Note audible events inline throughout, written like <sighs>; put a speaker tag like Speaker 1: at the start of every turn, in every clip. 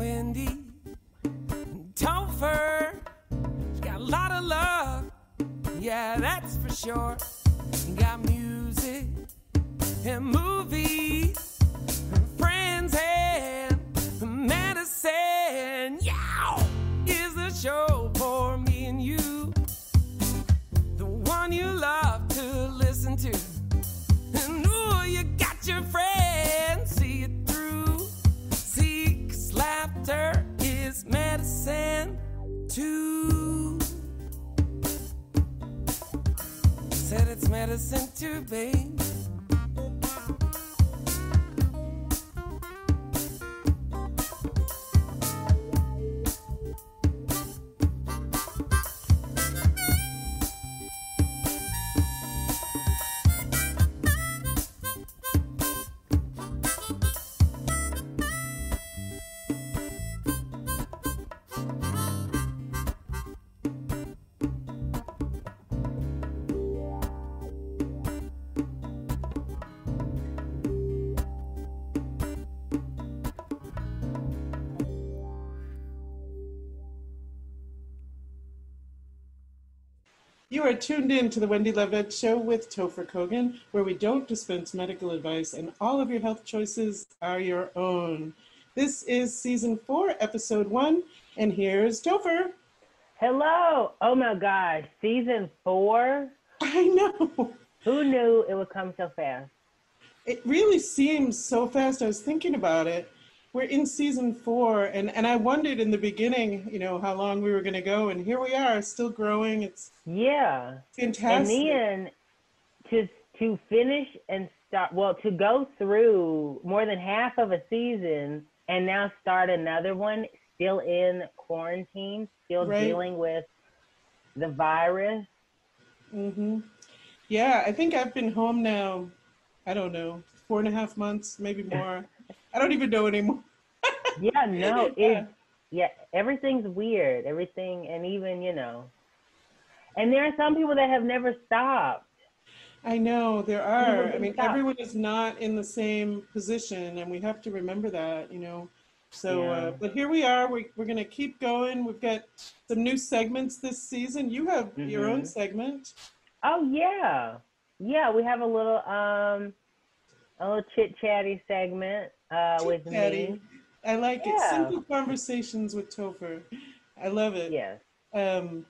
Speaker 1: Wendy Topher. She got a lot of love, yeah, that's for sure. She got music and movies, too. Said it's medicine too, babe.
Speaker 2: Tuned in to the Wendy Love Edge Show with Topher Kogen, where we don't dispense medical advice and all of your health choices are your own. This is season four, episode one, and here's Topher.
Speaker 3: Hello. Oh my gosh. Season four.
Speaker 2: I know.
Speaker 3: Who knew it would come so fast?
Speaker 2: It really seems so fast. I was thinking about it. We're in season four, and, and I wondered in the beginning, you know, how long we were going to go, and here we are, still growing. It's
Speaker 3: Yeah.
Speaker 2: fantastic.
Speaker 3: And then to to finish and start well, to go through more than half of a season and now start another one still in quarantine, still
Speaker 2: Right.
Speaker 3: dealing with the virus.
Speaker 2: mm-hmm. Yeah, I think I've been home now, I don't know, four and a half months, maybe <laughs> more. I don't even know anymore. <laughs>
Speaker 3: Yeah, no,
Speaker 2: Yeah.
Speaker 3: it yeah, everything's weird. Everything and even, you know. And there are some people that have never stopped.
Speaker 2: I know there are. I mean,
Speaker 3: Stop.
Speaker 2: everyone is not in the same position, and we have to remember that, you know. So,
Speaker 3: Yeah.
Speaker 2: uh, but here we are. We, we're going to keep going. We've got some new segments this season. You have your own
Speaker 3: Mhm.
Speaker 2: segment.
Speaker 3: Oh yeah, yeah. We have a little um, a little chit chatty segment uh with
Speaker 2: Chit-chatty.
Speaker 3: me.
Speaker 2: I like it. Simple conversations with Topher. I love it.
Speaker 3: Yes.
Speaker 2: Um,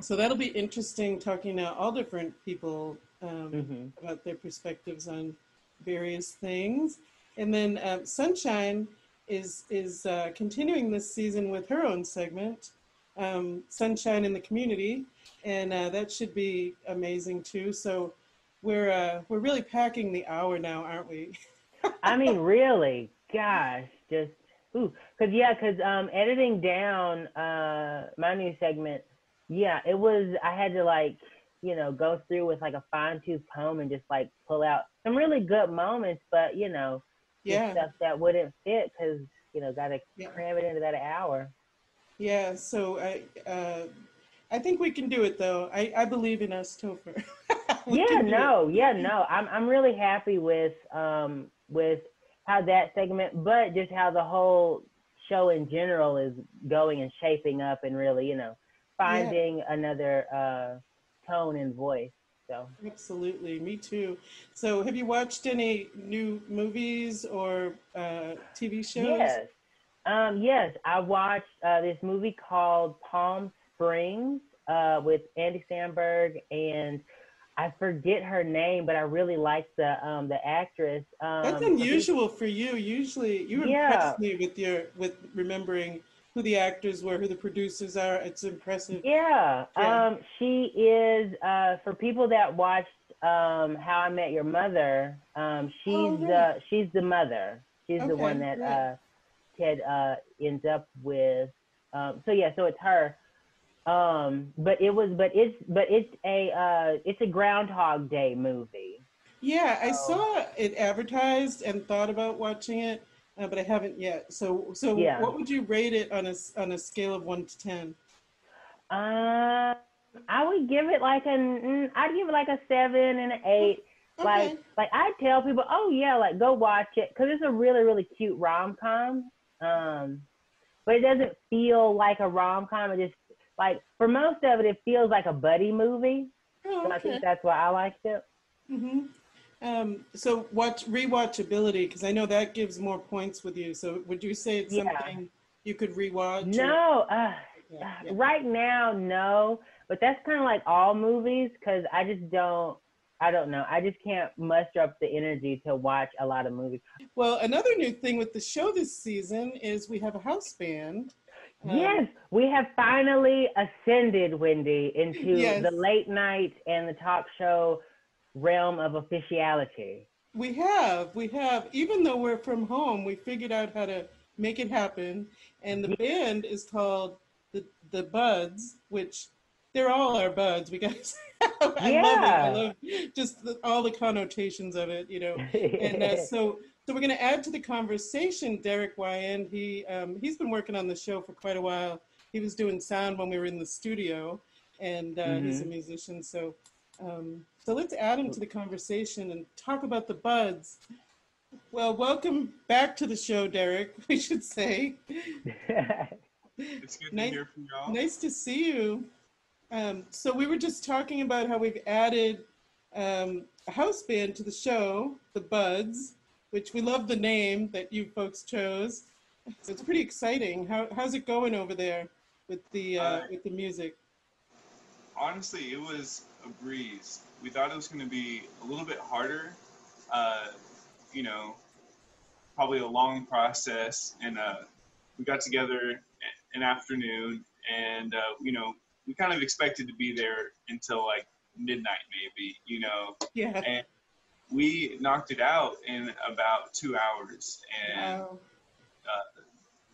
Speaker 2: so that'll be interesting talking to all different people um,
Speaker 3: Mhm.
Speaker 2: about their perspectives on various things. And then um, Sunshine is is uh, continuing this season with her own segment, um, Sunshine in the Community, and uh, that should be amazing too. So we're uh, we're really packing the hour now, aren't we? <laughs>
Speaker 3: I mean, really, gosh, just ooh, cause yeah, cause um, editing down uh my new segment, yeah, it was. I had to like, you know, go through with like a fine tooth comb and just like pull out some really good moments, but you know,
Speaker 2: Yeah,
Speaker 3: stuff that wouldn't fit, cause you know, gotta
Speaker 2: Yeah.
Speaker 3: cram it into that hour.
Speaker 2: yeah. So I uh, I think we can do it though. I, I believe in us, Topher. <laughs>
Speaker 3: Yeah
Speaker 2: it.
Speaker 3: no yeah no i'm i'm really happy with um with how that segment but just how the whole show in general is going and shaping up and really you know finding another uh tone and voice so.
Speaker 2: Absolutely, me too. So, have you watched any new movies or uh, TV shows?
Speaker 3: yes. Um yes. I watched uh this movie called palm springs uh with andy samberg and I forget her name, but I really like the um the actress. Um,
Speaker 2: That's unusual for you. Usually, you
Speaker 3: Yeah.
Speaker 2: impress me with your with remembering who the actors were, who the producers are. It's impressive.
Speaker 3: Yeah.
Speaker 2: Yeah.
Speaker 3: Um, she is uh, for people that watched um, How I Met Your Mother. Um, she's
Speaker 2: Oh,
Speaker 3: the she's the mother. She's the one that uh, Ted uh, ends up with. Um, so yeah, so it's her. Um, but it was, but it's, but it's a, uh, it's a Groundhog Day movie.
Speaker 2: Yeah, I
Speaker 3: Oh.
Speaker 2: saw it advertised and thought about watching it, uh, but I haven't yet. So, so
Speaker 3: Yeah.
Speaker 2: what would you rate it on a on a scale of one to ten?
Speaker 3: Uh, I would give it like an, mm, I'd give it like a seven and an eight. Like, like I tell people, oh yeah, like go watch it because it's a really, really cute rom com. Um, but it doesn't feel like a rom com. It just like for most of it, it feels like a buddy movie.
Speaker 2: Oh,
Speaker 3: So I think that's why I liked it.
Speaker 2: hmm Um, so watch rewatchability because I know that gives more points with you. So would you say it's
Speaker 3: Yeah.
Speaker 2: something you could rewatch? or-
Speaker 3: No, uh,
Speaker 2: Yeah, yeah.
Speaker 3: right now, no. But that's kind of like all movies because I just don't. I don't know. I just can't muster up the energy to watch a lot of movies.
Speaker 2: Well, another new thing with the show this season is we have a house band.
Speaker 3: Yes, we have finally ascended, Wendy, into
Speaker 2: Yes.
Speaker 3: the late night and the talk show realm of officiality.
Speaker 2: We have, we have. Even though we're from home, we figured out how to make it happen. And the band is called the the Buds, which they're all our buds. We guys, <laughs> I love it. I
Speaker 3: Yeah.
Speaker 2: love just the, all the connotations of it, you know. And uh, <laughs> so, so we're going to add to the conversation Derek Wyan. He um, he's been working on the show for quite a while. He was doing sound when we were in the studio, and uh, he's a musician. So, um, so let's add him to the conversation and talk about the buds. Well, welcome back to the show, Derek. <laughs> We should say <laughs>
Speaker 4: It's good
Speaker 2: Nice-
Speaker 4: to hear from y'all.
Speaker 2: nice to see you. Um, so we were just talking about how we've added um, a house band to the show, the Buds, which we love the name that you folks chose. So it's pretty exciting. How, how's it going over there with the uh,
Speaker 4: Uh,
Speaker 2: with the music?
Speaker 4: Honestly, it was a breeze. We thought it was going to be a little bit harder. Uh, you know, probably a long process, and uh, we got together an afternoon, and uh, you know, we kind of expected to be there until like midnight, maybe. You know,
Speaker 2: Yeah.
Speaker 4: and we knocked it out in about two hours, and
Speaker 2: Wow.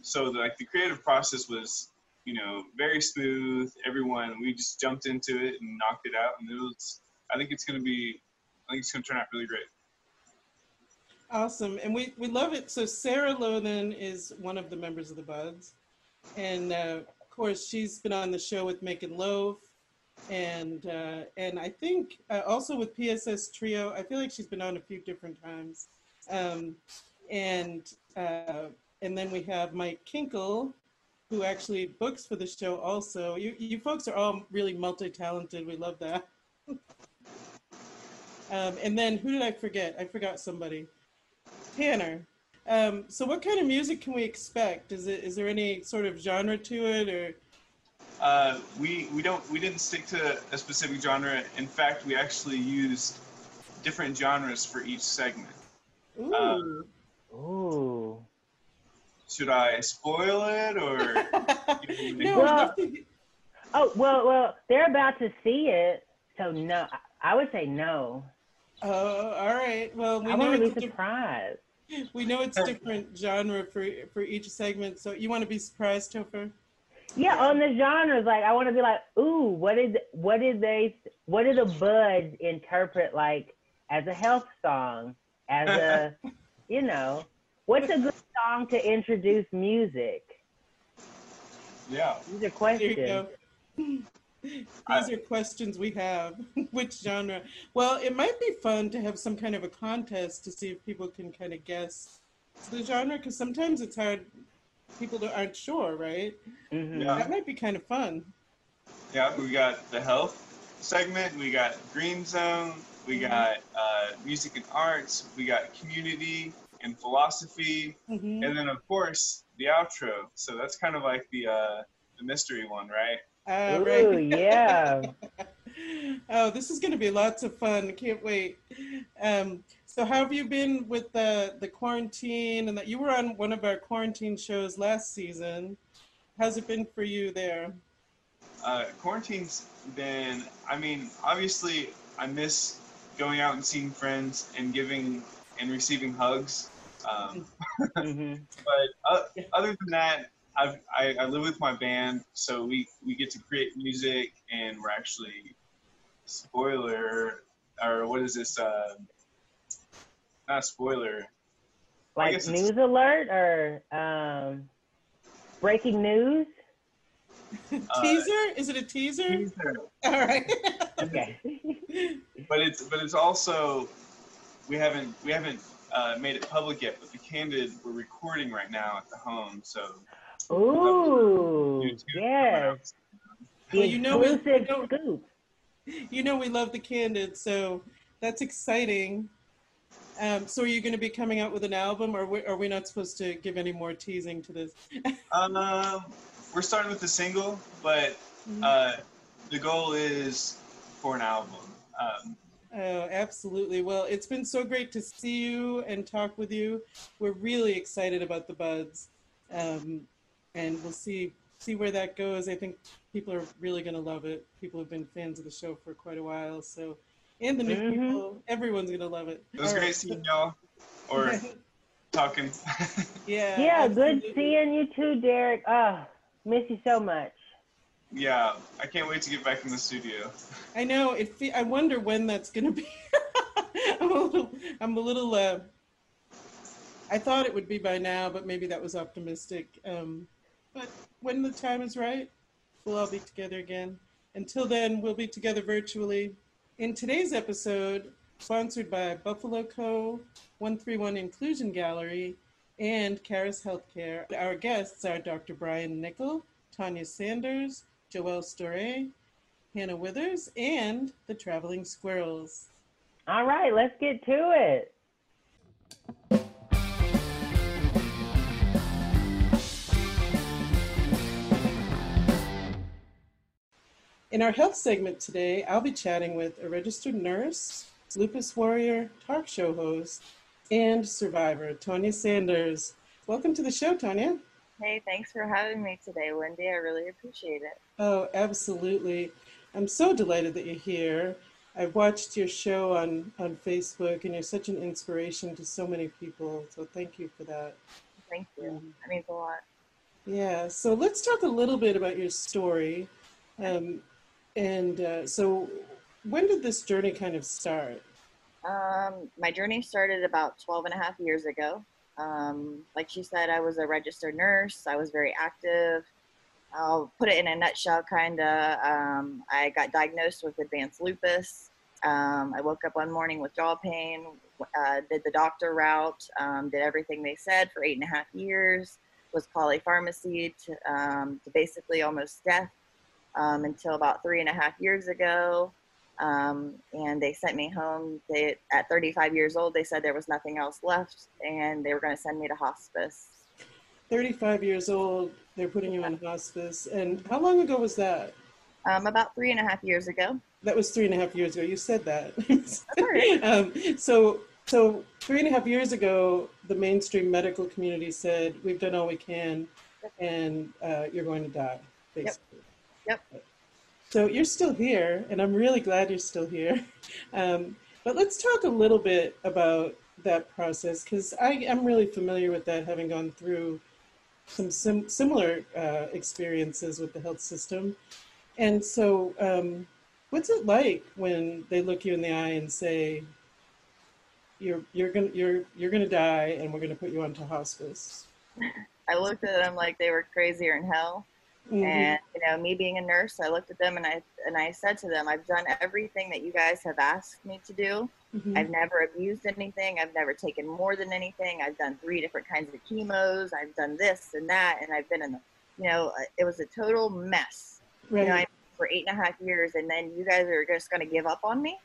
Speaker 4: so like the creative process was you know very smooth everyone we just jumped into it and knocked it out and it was i think it's going to be i think it's going to turn out really great
Speaker 2: Awesome. And we, we love it. So Sarah Lothan is one of the members of the Buds. And uh, of course, she's been on the show with Making Loaf. And uh, and I think uh, also with PSS Trio, I feel like she's been on a few different times. Um, and uh, and then we have Mike Kinkle, who actually books for the show also. You, you folks are all really multi-talented. We love that. <laughs> um, and then who did I forget? I forgot somebody. Tanner. Um, so what kind of music can we expect? Is it is there any sort of genre to it or
Speaker 4: uh, we we don't we didn't stick to a specific genre in fact we actually used different genres for each segment
Speaker 2: Ooh.
Speaker 4: Um,
Speaker 3: Ooh.
Speaker 4: should i spoil it or <laughs>
Speaker 2: no,
Speaker 3: Well-
Speaker 2: I'd love to-
Speaker 3: Oh well, well, they're about to see it, so no. I- I would say no.
Speaker 2: Oh, all right. Well, we
Speaker 3: I
Speaker 2: know
Speaker 3: want to
Speaker 2: it's
Speaker 3: be
Speaker 2: diff-
Speaker 3: surprised.
Speaker 2: we know it's different genre for for each segment. So you want to be surprised, Topher?
Speaker 3: Yeah, on the genres, like I want to be like, ooh, what did what did they what did the buds interpret like as a health song, as a <laughs> you know, what's a good song to introduce music?
Speaker 4: yeah
Speaker 3: These are questions.
Speaker 2: These are questions we have. <laughs> Which genre? Well, it might be fun to have some kind of a contest to see if people can kind of guess the genre, because sometimes it's hard. People that aren't sure, right?
Speaker 3: Mhm.
Speaker 4: Yeah.
Speaker 2: That might be kind of fun.
Speaker 4: Yeah, we got the health segment, we got green zone, we got uh, music and arts, we got community and philosophy,
Speaker 2: Mhm.
Speaker 4: and then of course the outro. So that's kind of like the uh, the mystery one, right?
Speaker 2: Ah,
Speaker 3: Ooh,
Speaker 2: right.
Speaker 3: yeah. <laughs>
Speaker 2: oh, this is going to be lots of fun. Can't wait. Um, so, how have you been with the the quarantine? And that you were on one of our quarantine shows last season. How's it been for you there?
Speaker 4: Uh, quarantine's been, I mean, obviously I miss going out and seeing friends and giving and receiving hugs. Um, <laughs>
Speaker 3: hmm <laughs>
Speaker 4: but uh, other than that, I've, I, I live with my band, so we, we get to create music, and we're actually spoiler or what is this? Uh, not spoiler.
Speaker 3: Like news alert or um, breaking news. <laughs>
Speaker 4: Uh,
Speaker 2: teaser? Is it a teaser?
Speaker 4: teaser. <laughs>
Speaker 2: All right.
Speaker 3: Okay. <laughs>
Speaker 4: But it's but it's also we haven't we haven't uh, made it public yet. But the candid we're recording right now at the home, so
Speaker 3: Ooh,
Speaker 4: YouTube.
Speaker 3: yes.
Speaker 2: Well, you know we-
Speaker 3: exclusive
Speaker 2: you know-
Speaker 3: scoop.
Speaker 2: You know we love the candid, so that's exciting. Um, so are you going to be coming out with an album, or we, are we not supposed to give any more teasing to this? <laughs>
Speaker 4: Um, we're starting with the single, but uh, the goal is for an album. Um,
Speaker 2: Oh, absolutely. Well, it's been so great to see you and talk with you. We're really excited about the buds, um, and we'll see see where that goes. I think people are really going to love it. People have been fans of the show for quite a while, so and the new
Speaker 3: Mhm.
Speaker 2: people, everyone's going to love it.
Speaker 4: it was
Speaker 2: All
Speaker 4: great
Speaker 2: right.
Speaker 4: seeing y'all or <laughs> talking. <laughs>
Speaker 2: yeah.
Speaker 3: Yeah, good seeing you too, Derek. Oh, miss you so much.
Speaker 4: yeah, I can't wait to get back in the studio.
Speaker 2: I know. It. Fe- I wonder when that's going to be. <laughs> I'm a little. I'm a little. Uh, I thought it would be by now, but maybe that was optimistic. Um, but when the time is right, we'll all be together again. Until then, we'll be together virtually. In today's episode, sponsored by Buffalo Co., 131 Inclusion Gallery, and Caris Healthcare, our guests are Dr. Brian Nichol, Tonya Sanders, Joelle Storey, Hannah Withers, and the Traveling Squirrels.
Speaker 3: All right, let's get to it.
Speaker 2: In our health segment today, I'll be chatting with a registered nurse, lupus warrior, talk show host, and survivor, Tonya Sanders. Welcome to the show, Tonya.
Speaker 5: Hey, thanks for having me today, Wendy. I really appreciate it.
Speaker 2: Oh, absolutely. I'm so delighted that you're here. I've watched your show on, on Facebook, and you're such an inspiration to so many people. So thank you for that.
Speaker 5: Thank you. That means a lot.
Speaker 2: Yeah, so let's talk a little bit about your story. Um, and uh, so, when did this journey kind of start?
Speaker 5: Um, my journey started about 12 and a half years ago. Um, like she said, I was a registered nurse. I was very active. I'll put it in a nutshell, kind of. Um, I got diagnosed with advanced lupus. Um, I woke up one morning with jaw pain, uh, did the doctor route, um, did everything they said for eight and a half years, was polypharmacy to, um, to basically almost death um, until about three and a half years ago. Um, and they sent me home. They, at 35 years old, they said there was nothing else left, and they were going to send me to hospice.
Speaker 2: 35 years old, they're putting you in hospice. And how long ago was that?
Speaker 5: Um, about three and a half years ago.
Speaker 2: That was three and a half years ago. You said that.
Speaker 5: right. <laughs>
Speaker 2: um, so, so three and a half years ago, the mainstream medical community said, "We've done all we can, and uh, you're going to die." Basically.
Speaker 5: Yep.
Speaker 2: So you're still here, and I'm really glad you're still here. <laughs> Um, but let's talk a little bit about that process because I am really familiar with that, having gone through some sim- similar uh, experiences with the health system. And so, um, what's it like when they look you in the eye and say, "You're you're gonna you're you're gonna die, and we're gonna put you onto hospice"? <laughs>
Speaker 5: I looked at them like they were crazier in hell.
Speaker 2: Mhm.
Speaker 5: And you know, me being a nurse, I looked at them and I and I said to them, "I've done everything that you guys have asked me to do.
Speaker 2: Mhm.
Speaker 5: I've never abused anything. I've never taken more than anything. I've done three different kinds of chemos. I've done this and that, and I've been in the, you know, uh, it was a total mess.
Speaker 2: right.
Speaker 5: You know, I, for eight and a half years, and then you guys are just going to give up on me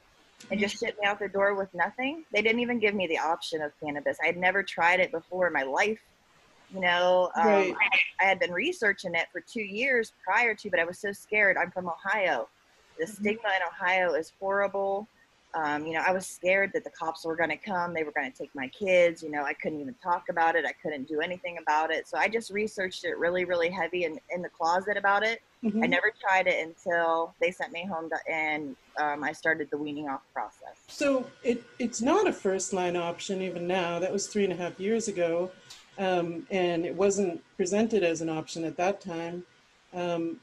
Speaker 5: and just ship me out the door with nothing. They didn't even give me the option of cannabis. I had never tried it before in my life. You know, um,
Speaker 2: Right.
Speaker 5: I, I had been researching it for two years prior to, but I was so scared. I'm from Ohio. The
Speaker 2: Mhm.
Speaker 5: stigma in Ohio is horrible. Um, you know, I was scared that the cops were going to come. They were going to take my kids. You know, I couldn't even talk about it. I couldn't do anything about it. So I just researched it really, really heavy and in the closet about it.
Speaker 2: Mhm.
Speaker 5: I never tried it until they sent me home to, and um, I started the weaning off process.
Speaker 2: So it, it's not a first line option even now. That was three and a half years ago. Um, and it wasn't presented as an option at that time. Um,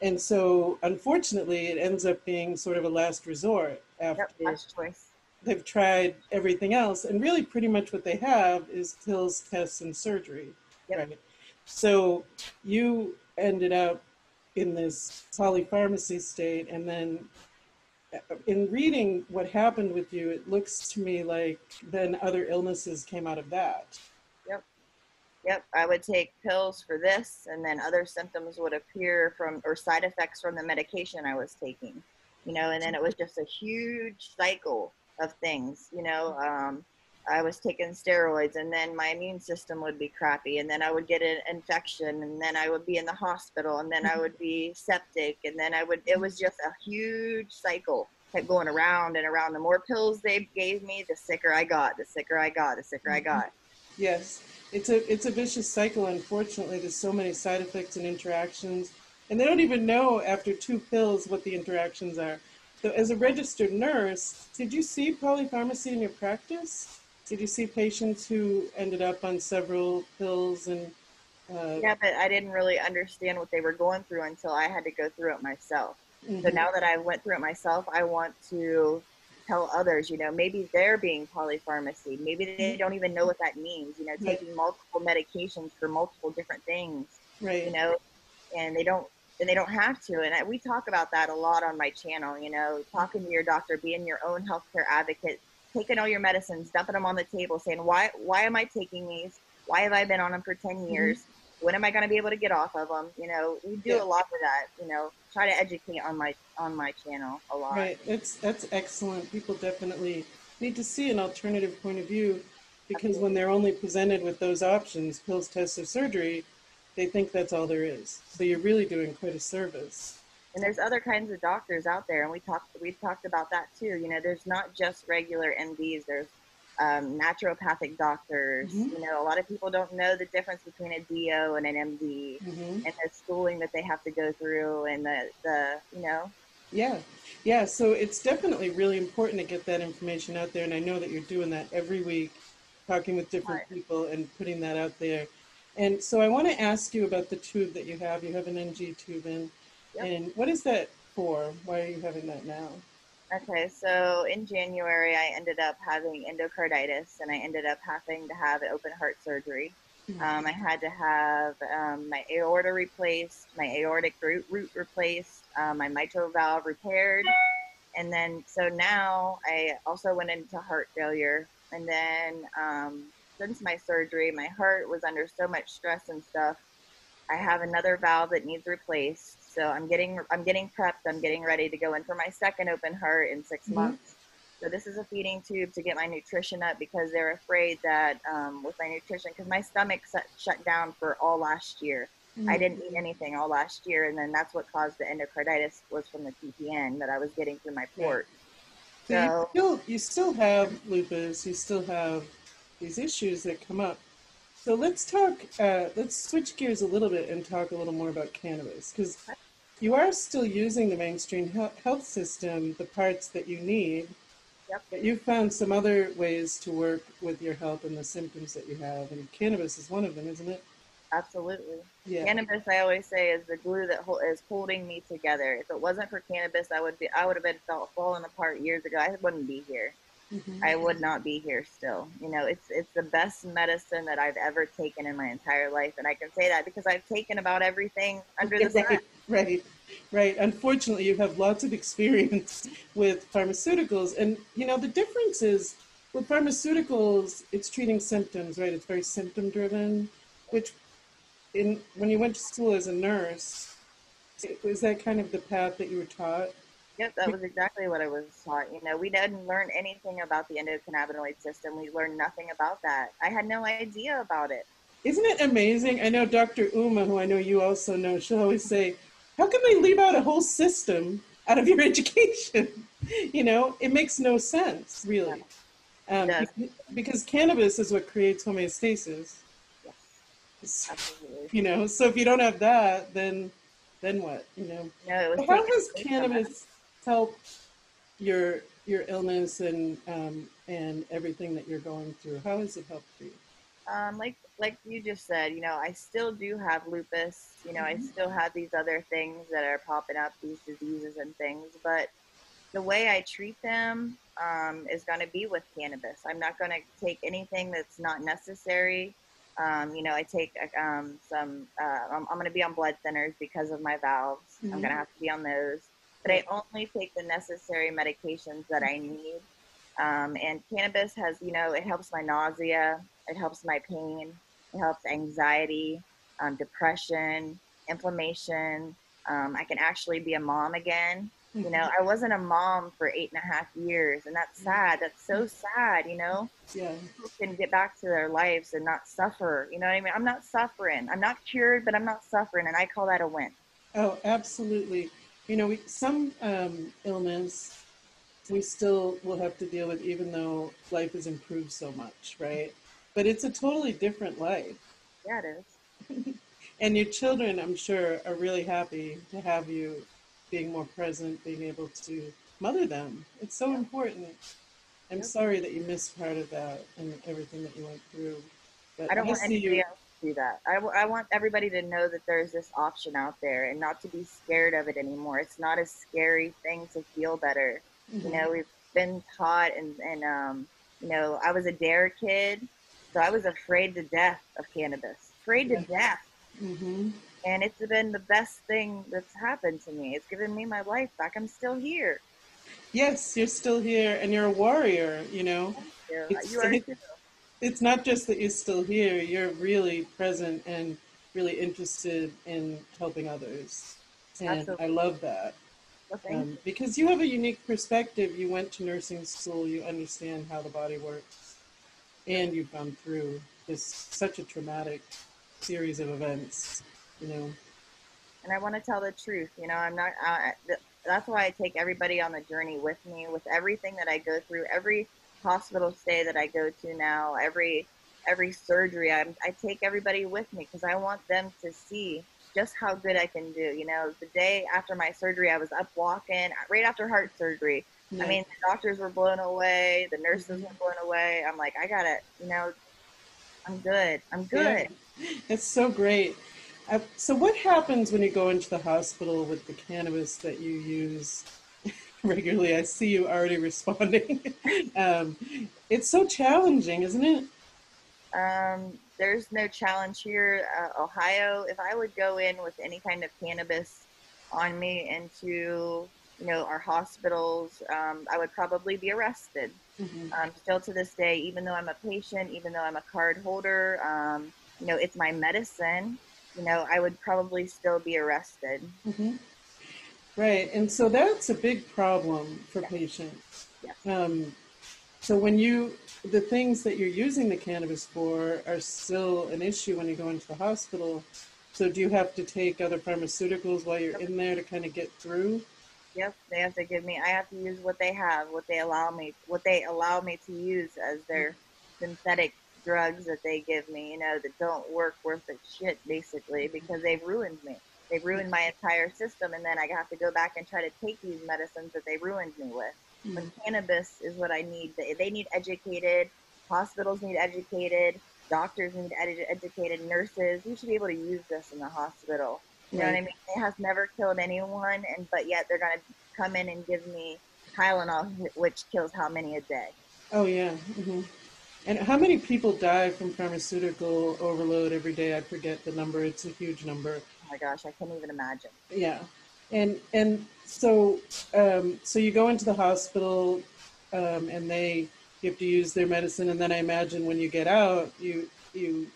Speaker 2: and so unfortunately, it ends up being sort of a last resort after
Speaker 5: Yep, last choice.
Speaker 2: they've tried everything else. And really, pretty much what they have is pills, tests, and surgery.
Speaker 5: Yep.
Speaker 2: Right. So you ended up in this polypharmacy state, and then uh, in reading what happened with you, it looks to me like then other illnesses came out of that.
Speaker 5: Yep. I would take pills for this, and then other symptoms would appear from or side effects from the medication I was taking. You know, and then it was just a huge cycle of things. You know, um, I was taking steroids, and then my immune system would be crappy, and then I would get an infection, and then I would be in the hospital, and then I would be septic, and then I would. It was just a huge cycle kept going around and around. The more pills they gave me, the sicker I got. The sicker I got. The sicker I got.
Speaker 2: Yes, it's a it's a vicious cycle. Unfortunately, there's so many side effects and interactions, and they don't even know after two pills what the interactions are. So, as a registered nurse, did you see polypharmacy in your practice? Did you see patients who ended up on several pills and? Uh,
Speaker 5: Yeah, but I didn't really understand what they were going through until I had to go through it myself. So
Speaker 2: mhm.
Speaker 5: now that I went through it myself, I want to tell others, you know, maybe they're being polypharmacy. Maybe they mm-hmm. don't even know what that means, you know,
Speaker 2: Right.
Speaker 5: taking multiple medications for multiple different things,
Speaker 2: right.
Speaker 5: you know, and they don't and they don't have to. And I, we talk about that a lot on my channel, you know, talking to your doctor, being your own healthcare advocate, taking all your medicines, dumping them on the table, saying, why, why am I taking these? Why have I been on them for 10 mm-hmm. years? When am I going to be able to get off of them? You know, we do
Speaker 2: Yeah.
Speaker 5: a lot of that, you know, try to educate on my, on my channel a lot.
Speaker 2: Right. That's that's excellent. People definitely need to see an alternative point of view because when they're only presented with those options, pills, tests, or surgery, they think that's all there is. So you're really doing quite a service.
Speaker 5: and there's other kinds of doctors out there and we talked we talked about that too you know there's not just regular mds there's um, naturopathic doctors
Speaker 2: Mhm.
Speaker 5: you know a lot of people don't know the difference between a do and an md
Speaker 2: hmm
Speaker 5: and the schooling that they have to go through and the, the you know
Speaker 2: Yeah. Yeah. So it's definitely really important to get that information out there. And I know that you're doing that every week, talking with different
Speaker 5: Right.
Speaker 2: people and putting that out there. And so I want to ask you about the tube that you have. You have an NG tube in.
Speaker 5: Yep.
Speaker 2: And what is that for? Why are you having that now?
Speaker 5: Okay so in january i ended up having endocarditis and i ended up having to have open heart surgery Um, I had to have um, my aorta replaced, my aortic root, root replaced, uh, my mitral valve repaired, and then so now I also went into heart failure. And then um, since my surgery, my heart was under so much stress and stuff. I have another valve that needs replaced, so I'm getting I'm getting prepped. I'm getting ready to go in for my second open heart in 6
Speaker 2: Mhm.
Speaker 5: months. So this is a feeding tube to get my nutrition up because they're afraid that um, with my nutrition, because my stomach shut, shut down for all last year. I didn't eat anything all last year, and then that's what caused the endocarditis was from the TPN that I was getting through my port.
Speaker 2: So you still you still have lupus. You still have these issues that come up. So let's talk. Uh, let's switch gears a little bit and talk a little more about cannabis because you are still using the mainstream health system, the parts that you need.
Speaker 5: Yep.
Speaker 2: But you've found some other ways to work with your health and the symptoms that you have, and cannabis is one of them, isn't it?
Speaker 5: Absolutely.
Speaker 2: Yeah.
Speaker 5: Cannabis, I always say, is the glue that is holding me together. If it wasn't for cannabis, I would be I would have been felt falling apart years ago. I wouldn't be here.
Speaker 2: Mhm.
Speaker 5: I would not be here still. You know, it's it's the best medicine that I've ever taken in my entire life, and I can say that because I've taken about everything under the sun.
Speaker 2: right, right, right. Unfortunately, you have lots of experience <laughs> with pharmaceuticals, and you know the difference is with pharmaceuticals, it's treating symptoms, right? It's very symptom driven. Which, in when you went to school as a nurse, was that kind of the path that you were taught?
Speaker 5: Yep, that was exactly what I was taught. You know, we didn't learn anything about the endocannabinoid system. We learned nothing about that. I had no idea about it.
Speaker 2: Isn't it amazing? I know Dr. Uma, who I know you also know, she'll always say, How can they leave out a whole system out of your <laughs> education? <laughs> you know, it makes no sense, really. Um, because cannabis is what creates homeostasis.
Speaker 5: Yes, absolutely.
Speaker 2: You know, so if you don't have that, then then what? You know,
Speaker 5: No,
Speaker 2: how has cannabis helped your your illness and um, and everything that you're going through? How has it helped you?
Speaker 5: um, like like you just said, you know, I still do have lupus. You know, I
Speaker 2: Mhm.
Speaker 5: still have these other things that are popping up, these diseases and things. But the way I treat them um, is going to be with cannabis. I'm not going to take anything that's not necessary. Um, you know, I take um, some. Uh, I'm, I'm going to be on blood thinners because of my valves. I'm
Speaker 2: Mhm.
Speaker 5: going to have to be on those. But I only take the necessary medications that I need. Um, and cannabis has, you know, it helps my nausea, it helps my pain. It helps anxiety, um, depression, inflammation. Um, I can actually be a mom again. You know, I wasn't a mom for eight and a half years, and that's sad. That's so sad. You know,
Speaker 2: Yeah.
Speaker 5: people can get back to their lives and not suffer. You know what I mean? I'm not suffering. I'm not cured, but I'm not suffering, and I call that a win.
Speaker 2: Oh, absolutely. You know, we, some um, illness we still will have to deal with, even though life has improved so much, right? But it's a totally different life.
Speaker 5: Yeah, it is. <laughs>
Speaker 2: And your children, I'm sure, are really happy to have you being more present, being able to mother them. It's so important. I'm sorry that you missed part of that and everything that you went through. But
Speaker 5: I don't want
Speaker 2: see
Speaker 5: anybody
Speaker 2: you.
Speaker 5: else do that. I, w- I want everybody to know that there's this option out there and not to be scared of it anymore. It's not a scary thing to feel better. You
Speaker 2: Mhm.
Speaker 5: know, we've been taught, and, and um, you know, I was a dare kid, so I was afraid to death of cannabis. Afraid to death.
Speaker 2: Mhm.
Speaker 5: And it's been the best thing that's happened to me. It's given me my life back. I'm still here.
Speaker 2: Yes, you're still here and you're a warrior, you know.
Speaker 5: You,
Speaker 2: It's-
Speaker 5: you. <laughs>
Speaker 2: it's not just that you're still here, you're really present and really interested in helping others. And
Speaker 5: Absolutely.
Speaker 2: I love that. Um, because you have a unique perspective. You went to nursing school, you understand how the body works, and you've gone through this such a traumatic series of events, you know.
Speaker 5: and I want to tell the truth. You know, I'm not. Uh, that's why I take everybody on the journey with me, with everything that I go through, every hospital stay that I go to now, every every surgery. I'm, I take everybody with me because I want them to see just how good I can do. You know, the day after my surgery, I was up walking right after heart surgery. I mean, the doctors were blown away, the nurses were blown away. I'm like, I got it. you know, I'm good. I'm good. <laughs>
Speaker 2: Yeah. It's so great. Uh, so, what happens when you go into the hospital with the cannabis that you use <laughs> regularly? I see you already responding. <laughs> um, it's so challenging, isn't it?
Speaker 5: Um, there's no challenge here. Uh, Ohio, if I would go in with any kind of cannabis on me into, you know, our hospitals, um, I would probably be arrested.
Speaker 2: Mhm.
Speaker 5: Um, still to this day, even though I'm a patient, even though I'm a card holder, um, you know, it's my medicine, you know, I would probably still be arrested.
Speaker 2: Mhm. Right, and so that's a big problem for patients.
Speaker 5: Yes.
Speaker 2: Um, so when you, the things that you're using the cannabis for are still an issue when you go into the hospital. So do you have to take other pharmaceuticals while you're in there to kind of get through?
Speaker 5: Yep, they have to give me. I have to use what they have, what they allow me, what they allow me to use as their synthetic drugs that they give me. You know, that don't work worth a shit, basically, because they've ruined me. They've ruined my entire system, and then I have to go back and try to take these medicines that they ruined me with. But cannabis is what I need. They, they need educated. Hospitals need educated. Doctors need edu- educated. Nurses. You should be able to use this in the hospital. You know what I mean? It has never killed anyone, and but yet they're gonna come in and give me Tylenol, which kills how many a day?
Speaker 2: Oh yeah. hmm And how many people die from pharmaceutical overload every day? I forget the number. It's a huge number.
Speaker 5: My gosh, I can't even imagine.
Speaker 2: Yeah, and and so um, so you go into the hospital, um, and they you have to use their medicine, and then I imagine when you get out, you you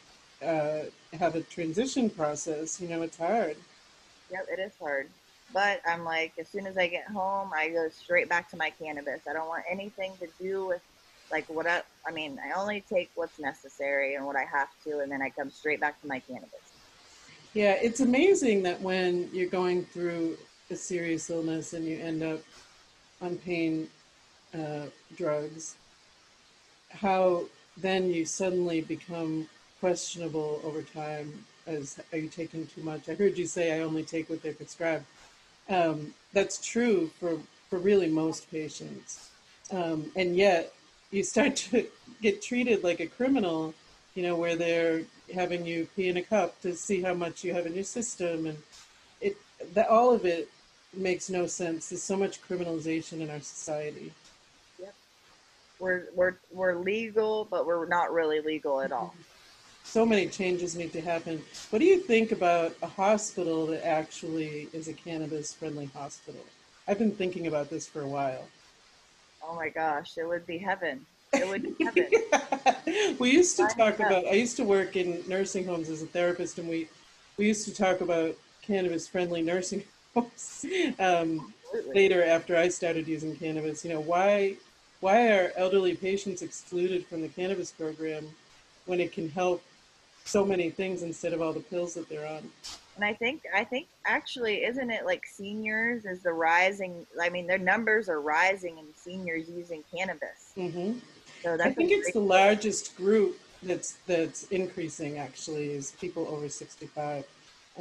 Speaker 2: uh, have a transition process. You know, it's hard.
Speaker 5: Yep, it is hard. But I'm like, as soon as I get home, I go straight back to my cannabis. I don't want anything to do with like what I, I mean, I only take what's necessary and what I have to, and then I come straight back to my cannabis.
Speaker 2: Yeah, it's amazing that when you're going through a serious illness and you end up on pain uh, drugs, how then you suddenly become questionable over time as are you taking too much? I heard you say I only take what they're prescribed. Um, that's true for, for really most patients. Um, and yet you start <laughs> to get treated like a criminal, you know, where they're having you pee in a cup to see how much you have in your system. And it, that, all of it makes no sense. There's so much criminalization in our society. Yep.
Speaker 5: We're we're we're legal, but we're not really legal at all. <laughs>
Speaker 2: So many changes need to happen. What do you think about a hospital that actually is a cannabis friendly hospital? I've been thinking about this for a while.
Speaker 5: Oh my gosh, it would be heaven. It would be <laughs> heaven. <laughs>
Speaker 2: we used to
Speaker 5: I
Speaker 2: talk
Speaker 5: know.
Speaker 2: about. I used to work in nursing homes as a therapist, and we we used to talk about cannabis-friendly nursing <laughs> homes. Um, later, after I started using cannabis, you know why why are elderly patients excluded from the cannabis program when it can help so many things instead of all the pills that they're on?
Speaker 5: And I think I think actually isn't it like seniors is the rising I mean their numbers are rising in seniors using cannabis.
Speaker 2: hmm
Speaker 5: So that's
Speaker 2: I think it's the largest group that's that's increasing. Actually, is people over sixty-five,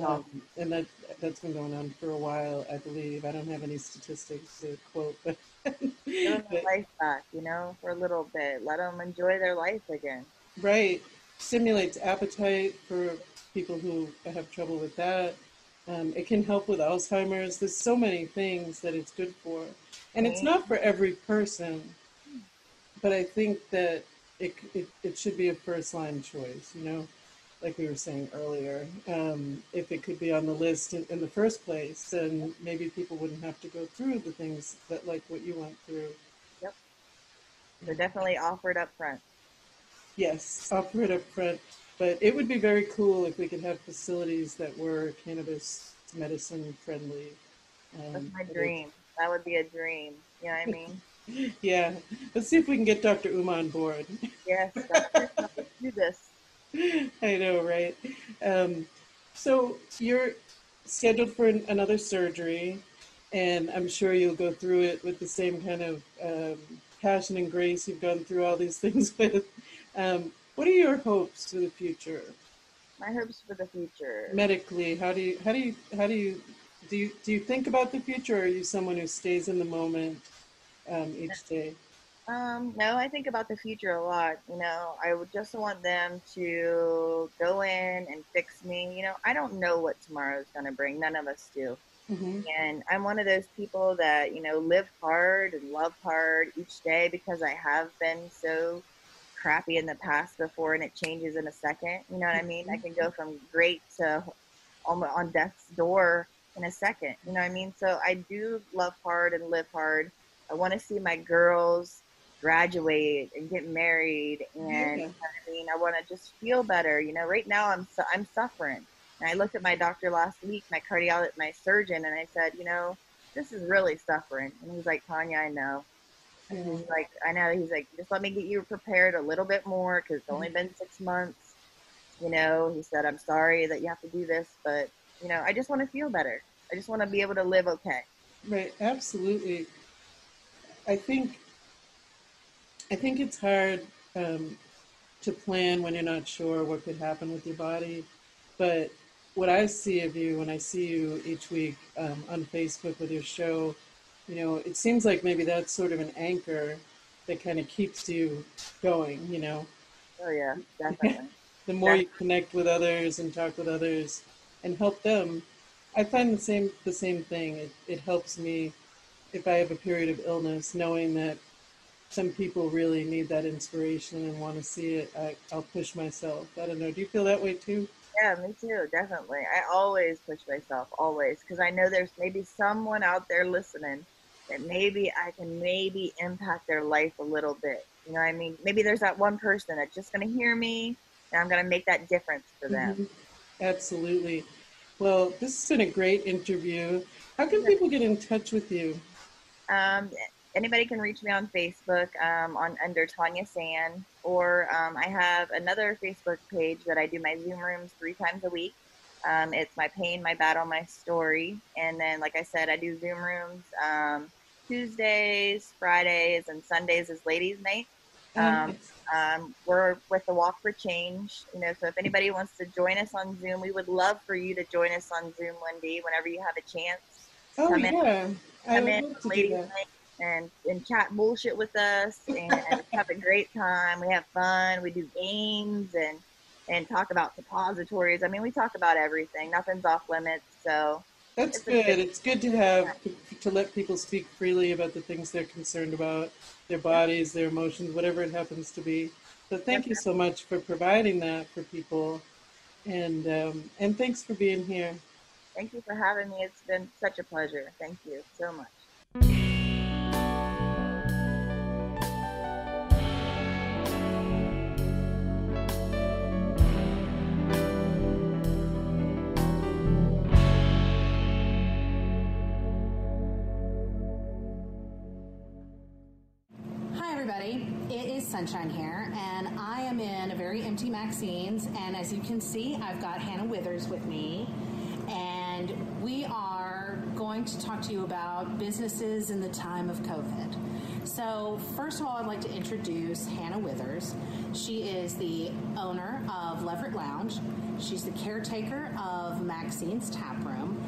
Speaker 2: um, and that that's been going on for a while. I believe. I don't have any statistics to quote, but,
Speaker 5: give them their
Speaker 2: but
Speaker 5: life back, you know, for a little bit. Let them enjoy their life again.
Speaker 2: right stimulates appetite for people who have trouble with that. Um, it can help with Alzheimer's. There's so many things that it's good for, and it's not for every person. But I think that it it, it should be a first line choice. You know, like we were saying earlier, um, if it could be on the list in, in the first place, then maybe people wouldn't have to go through the things that like what you went through.
Speaker 5: So definitely offer it up front.
Speaker 2: Yes, offer it up front. But it would be very cool if we could have facilities that were cannabis medicine friendly.
Speaker 5: That's
Speaker 2: Um,
Speaker 5: my dream. That would be a dream. You know what I mean? <laughs>
Speaker 2: Yeah, let's see if we can get Dr. Uma on board.
Speaker 5: yes. Let's do this. <laughs>
Speaker 2: I know, right? Um, so you're scheduled for an, another surgery, and I'm sure you'll go through it with the same kind of um, passion and grace you've gone through all these <laughs> things with. Um, what are your hopes for the future?
Speaker 5: My hopes for the future.
Speaker 2: medically how do you how do you how do you do you do you think about the future or are you someone who stays in the moment um, each day
Speaker 5: Um, no, I think about the future a lot. You know, I would just want them to go in and fix me. You know, I don't know what tomorrow's going to bring. None of us do.
Speaker 2: hmm
Speaker 5: And I'm one of those people that, you know, live hard and love hard each day because I have been so crappy in the past before and it changes in a second. You know what I mean? I can go from great to almost on death's door in a second. You know what I mean? So I do love hard and live hard. I want to see my girls graduate and get married and you know I mean? I want to just feel better you know? Right now I'm su- I'm suffering. And I looked at my doctor last week my cardiologist my surgeon and I said you know this is really suffering. And he's like Tonya I know. And
Speaker 2: Yeah.
Speaker 5: he's like I know. He's like just let me get you prepared a little bit more because it's
Speaker 2: Mm-hmm.
Speaker 5: only been six months you know? He said I'm sorry that you have to do this but you know I just want to feel better. I just want to be able to live okay.
Speaker 2: Right. Absolutely i think i think it's hard um, to plan when you're not sure what could happen with your body but what i see of you when i see you each week um, on facebook with your show you know it seems like maybe that's sort of an anchor that kind of keeps you going you know?
Speaker 5: Oh yeah <laughs> definitely.
Speaker 2: The more you connect with others and talk with others and help them i find the same the same thing. It, it helps me if i have a period of illness knowing that some people really need that inspiration and want to see it I, i'll push myself i don't know do you feel that way too
Speaker 5: Yeah, me too, definitely. I always push myself, always, because I know there's maybe someone out there listening that maybe I can maybe impact their life a little bit. You know what I mean? Maybe there's that one person that's just going to hear me and I'm going to make that difference for them.
Speaker 2: Mhm. absolutely well this has been a great interview how can people get in touch with you
Speaker 5: Um, anybody can reach me on Facebook um, on under Tonya San, or um, I have another Facebook page that I do my Zoom rooms three times a week. Um, it's my pain, my battle, my story, and then like I said, I do Zoom rooms um, Tuesdays, Fridays, and Sundays is Ladies' Night. Um, um, we're with the Walk for Change, you know. So if anybody wants to join us on Zoom, we would love for you to join us on Zoom, Wendy, whenever you have a chance
Speaker 2: oh
Speaker 5: come in-
Speaker 2: yeah. I
Speaker 5: come in
Speaker 2: love to do
Speaker 5: ladies and and chat bullshit with us and have a great time. We have fun. We do games and and talk about suppositories. I mean we talk about everything. Nothing's off limits so
Speaker 2: That's
Speaker 5: It's
Speaker 2: good.
Speaker 5: good-
Speaker 2: It's good to have to let people speak freely about the things they're concerned about, their bodies, their emotions, whatever it happens to be. So thank you so much for providing that for people, and um, and thanks for being here.
Speaker 5: Thank you for having me. It's been such a pleasure. Thank you so much.
Speaker 6: It is Sunshine here, and I am in a very empty Maxine's. And as you can see, I've got Hannah Withers with me and we are going to talk to you about businesses in the time of COVID. So, first of all, I'd like to introduce Hannah Withers. She is the owner of Leverett Lounge. She's the caretaker of Maxine's Tap Room,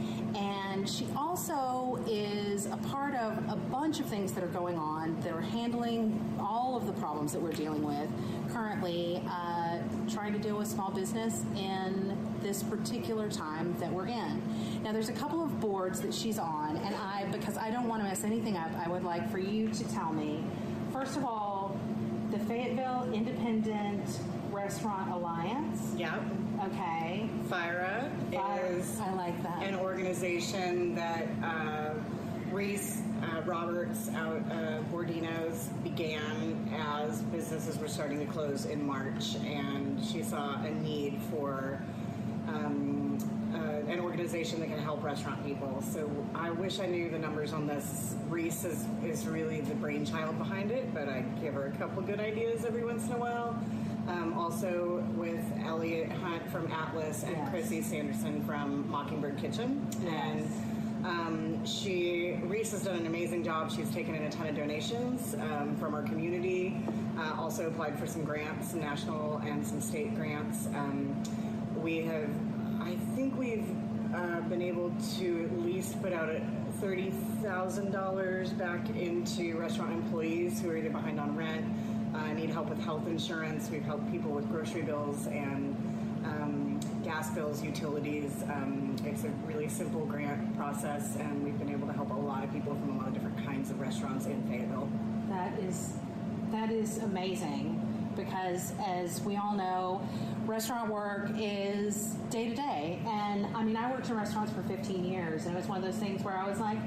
Speaker 6: and she also is a part of a bunch of things that are going on that are handling all of the problems that we're dealing with currently, uh, trying to deal with small business in this particular time that we're in. Now, there's a couple of boards that she's on, and I, because I don't want to mess anything up, I would like for you to tell me, first of all, the Fayetteville Independent Restaurant Alliance.
Speaker 7: Yep.
Speaker 6: Okay.
Speaker 7: FIRA is
Speaker 6: I like that.
Speaker 7: an organization that uh, Reese uh, Roberts out of Bordino's began as businesses were starting to close in March, and she saw a need for um, uh, an organization that can help restaurant people. So I wish I knew the numbers on this. Reese is, is really the brainchild behind it, but I give her a couple good ideas every once in a while. Um, also with Elliot Hunt from Atlas and
Speaker 6: Yes.
Speaker 7: Chrissy Sanderson from Mockingbird Kitchen. And um, she, Reese has done an amazing job. She's taken in a ton of donations um, from our community. Uh, also applied for some grants, some national and some state grants. Um, we have, I think we've uh, been able to at least put out a thirty thousand dollars back into restaurant employees who are either behind on rent, uh, need help with health insurance. We've helped people with grocery bills and um, gas bills, utilities. Um, it's a really simple grant process, and we've been able to help a lot of people from a lot of different kinds of restaurants in Fayetteville.
Speaker 6: That is that is amazing because as we all know, restaurant work is day to day. And I mean, I worked in restaurants for 15 years, and it was one of those things where I was like,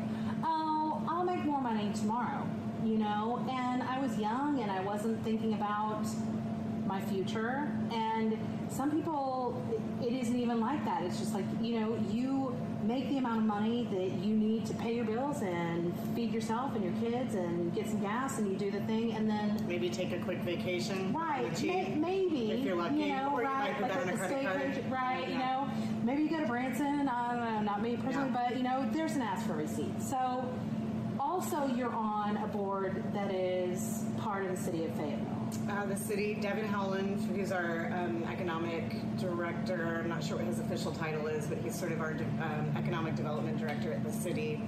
Speaker 6: "Oh, I'll make more money tomorrow," you know. And I was young, and I wasn't thinking about my future. And some people, it- isn't even like that. It's just like you know, you make the amount of money that you need to pay your bills and feed yourself and your kids and get some gas, and you do the thing, and then
Speaker 7: Maybe take a quick vacation.
Speaker 6: Right, may, maybe
Speaker 7: if you're lucky,
Speaker 6: you know,
Speaker 7: or you
Speaker 6: right,
Speaker 7: might
Speaker 6: like
Speaker 7: a credit card.
Speaker 6: right? You know, maybe you go to Branson. I don't know, not me personally,
Speaker 7: Yeah.
Speaker 6: but you know, there's an ask for receipt. So, also, you're on a board that is part of the city of Fayetteville.
Speaker 7: Uh, the city, Devin Howland, who's our um, economic director, I'm not sure what his official title is, but he's sort of our de- um, economic development director at the city,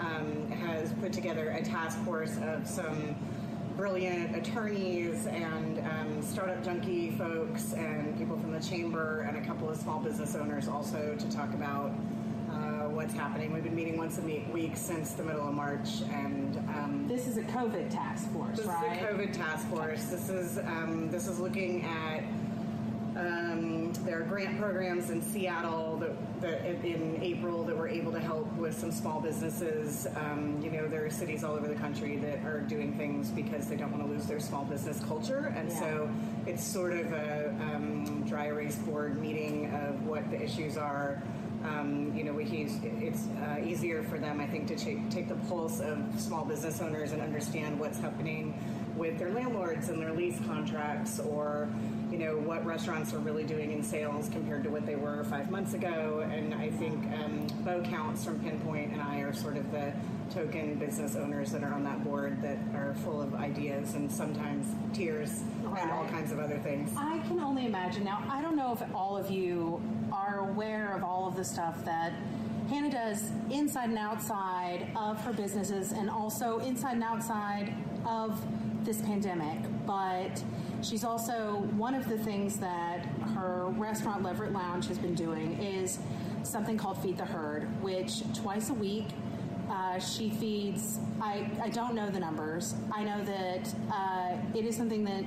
Speaker 7: um, has put together a task force of some brilliant attorneys and um, startup junkie folks and people from the chamber and a couple of small business owners also to talk about what's happening. We've been meeting once a week since the middle of March, and um,
Speaker 6: This is a COVID task force,
Speaker 7: this
Speaker 6: right?
Speaker 7: is the COVID task force. This is um, this is looking at um, there are grant programs in Seattle that, that in- in April that were able to help with some small businesses. Um, you know, there are cities all over the country that are doing things because they don't want to lose their small business culture, and
Speaker 6: Yeah.
Speaker 7: so it's sort of a um, dry erase board meeting of what the issues are. Um, you know, use, it's uh, easier for them, I think, to take, take the pulse of small business owners and understand what's happening with their landlords and their lease contracts, or you know what restaurants are really doing in sales compared to what they were five months ago. And I think um, Bo Counts from Pinpoint and I are sort of the token business owners that are on that board that are full of ideas and sometimes tears and all kinds of other things.
Speaker 6: I can only imagine. Now, I don't know if all of you aware of all of the stuff that Hannah does inside and outside of her businesses and also inside and outside of this pandemic. But she's also one of the things that her restaurant Leverett Lounge has been doing is something called Feed the Herd, which twice a week uh, she feeds, I, I don't know the numbers. I know that uh, it is something that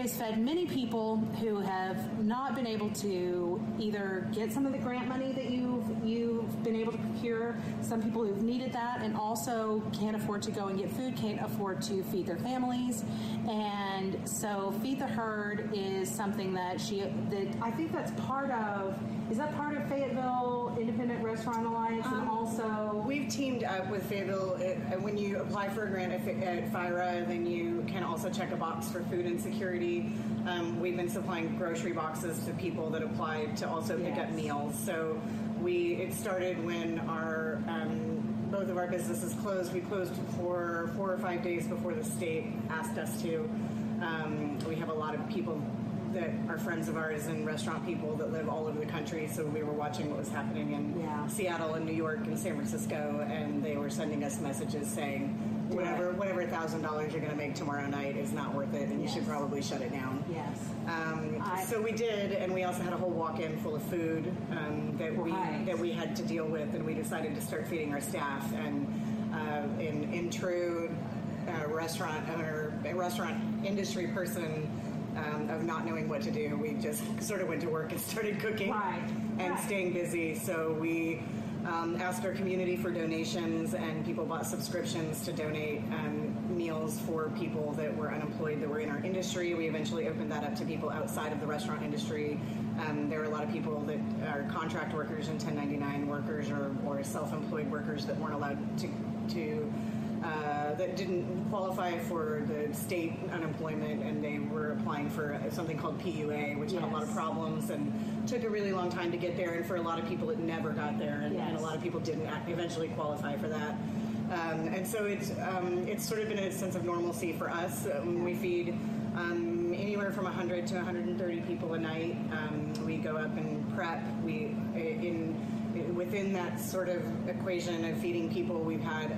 Speaker 6: has fed many people who have not been able to either get some of the grant money that you've you've been able to procure. Some people who've needed that and also can't afford to go and get food, can't afford to feed their families, and so Feed the Herd is something that she that I think that's part of. Is that part of Fayetteville Independent Restaurant Alliance and also?
Speaker 7: We've teamed up with Fayetteville, it, uh, when you apply for a grant at, at FIRA, then you can also check a box for food insecurity. Um, we've been supplying grocery boxes to people that applied to also pick up meals. So we it started when our um, both of our businesses closed. We closed for four or five days before the state asked us to. Um, we have a lot of people that are friends of ours and restaurant people that live all over the country. So we were watching what was happening in
Speaker 6: Yeah.
Speaker 7: Seattle and New York and San Francisco, and they were sending us messages saying, whatever whatever thousand dollars you're going to make tomorrow night is not worth it, and you should probably shut it down.
Speaker 6: Yes.
Speaker 7: Um,
Speaker 6: I-
Speaker 7: so we did, and we also had a whole walk-in full of food um, that we
Speaker 6: Right.
Speaker 7: that we had to deal with, and we decided to start feeding our staff. And uh, in in true uh, restaurant owner, restaurant industry person um, of not knowing what to do, we just sort of went to work and <laughs> started cooking
Speaker 6: Right.
Speaker 7: and
Speaker 6: Right.
Speaker 7: staying busy. So we. Um, asked our community for donations, and people bought subscriptions to donate um, meals for people that were unemployed that were in our industry. We eventually opened that up to people outside of the restaurant industry. Um, there are a lot of people that are contract workers and 1099 workers or, or self-employed workers that weren't allowed to to uh, that didn't qualify for the state unemployment, and they were applying for something called PUA, which had a lot of problems and took a really long time to get there. And for a lot of people, it never got there, and, and a lot of people didn't eventually qualify for that. Um, and so it's um, it's sort of been a sense of normalcy for us. Um, we feed um, anywhere from 100 to 130 people a night. Um, we go up and prep. We in within that sort of equation of feeding people, we've had.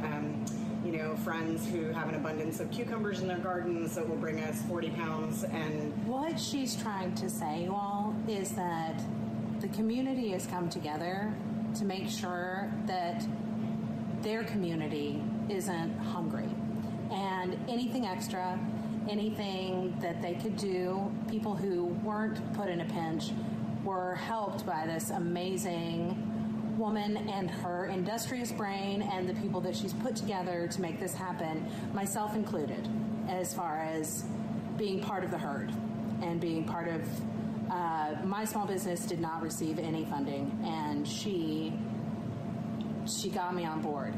Speaker 7: You know, friends who have an abundance of cucumbers in their gardens that will bring us 40 pounds and
Speaker 6: What she's trying to say, all, is that the community has come together to make sure that their community isn't hungry. And anything extra, anything that they could do, people who weren't put in a pinch were helped by this amazing woman and her industrious brain and the people that she's put together to make this happen, myself included, as far as being part of the herd and being part of uh, my small business did not receive any funding and she she got me on board.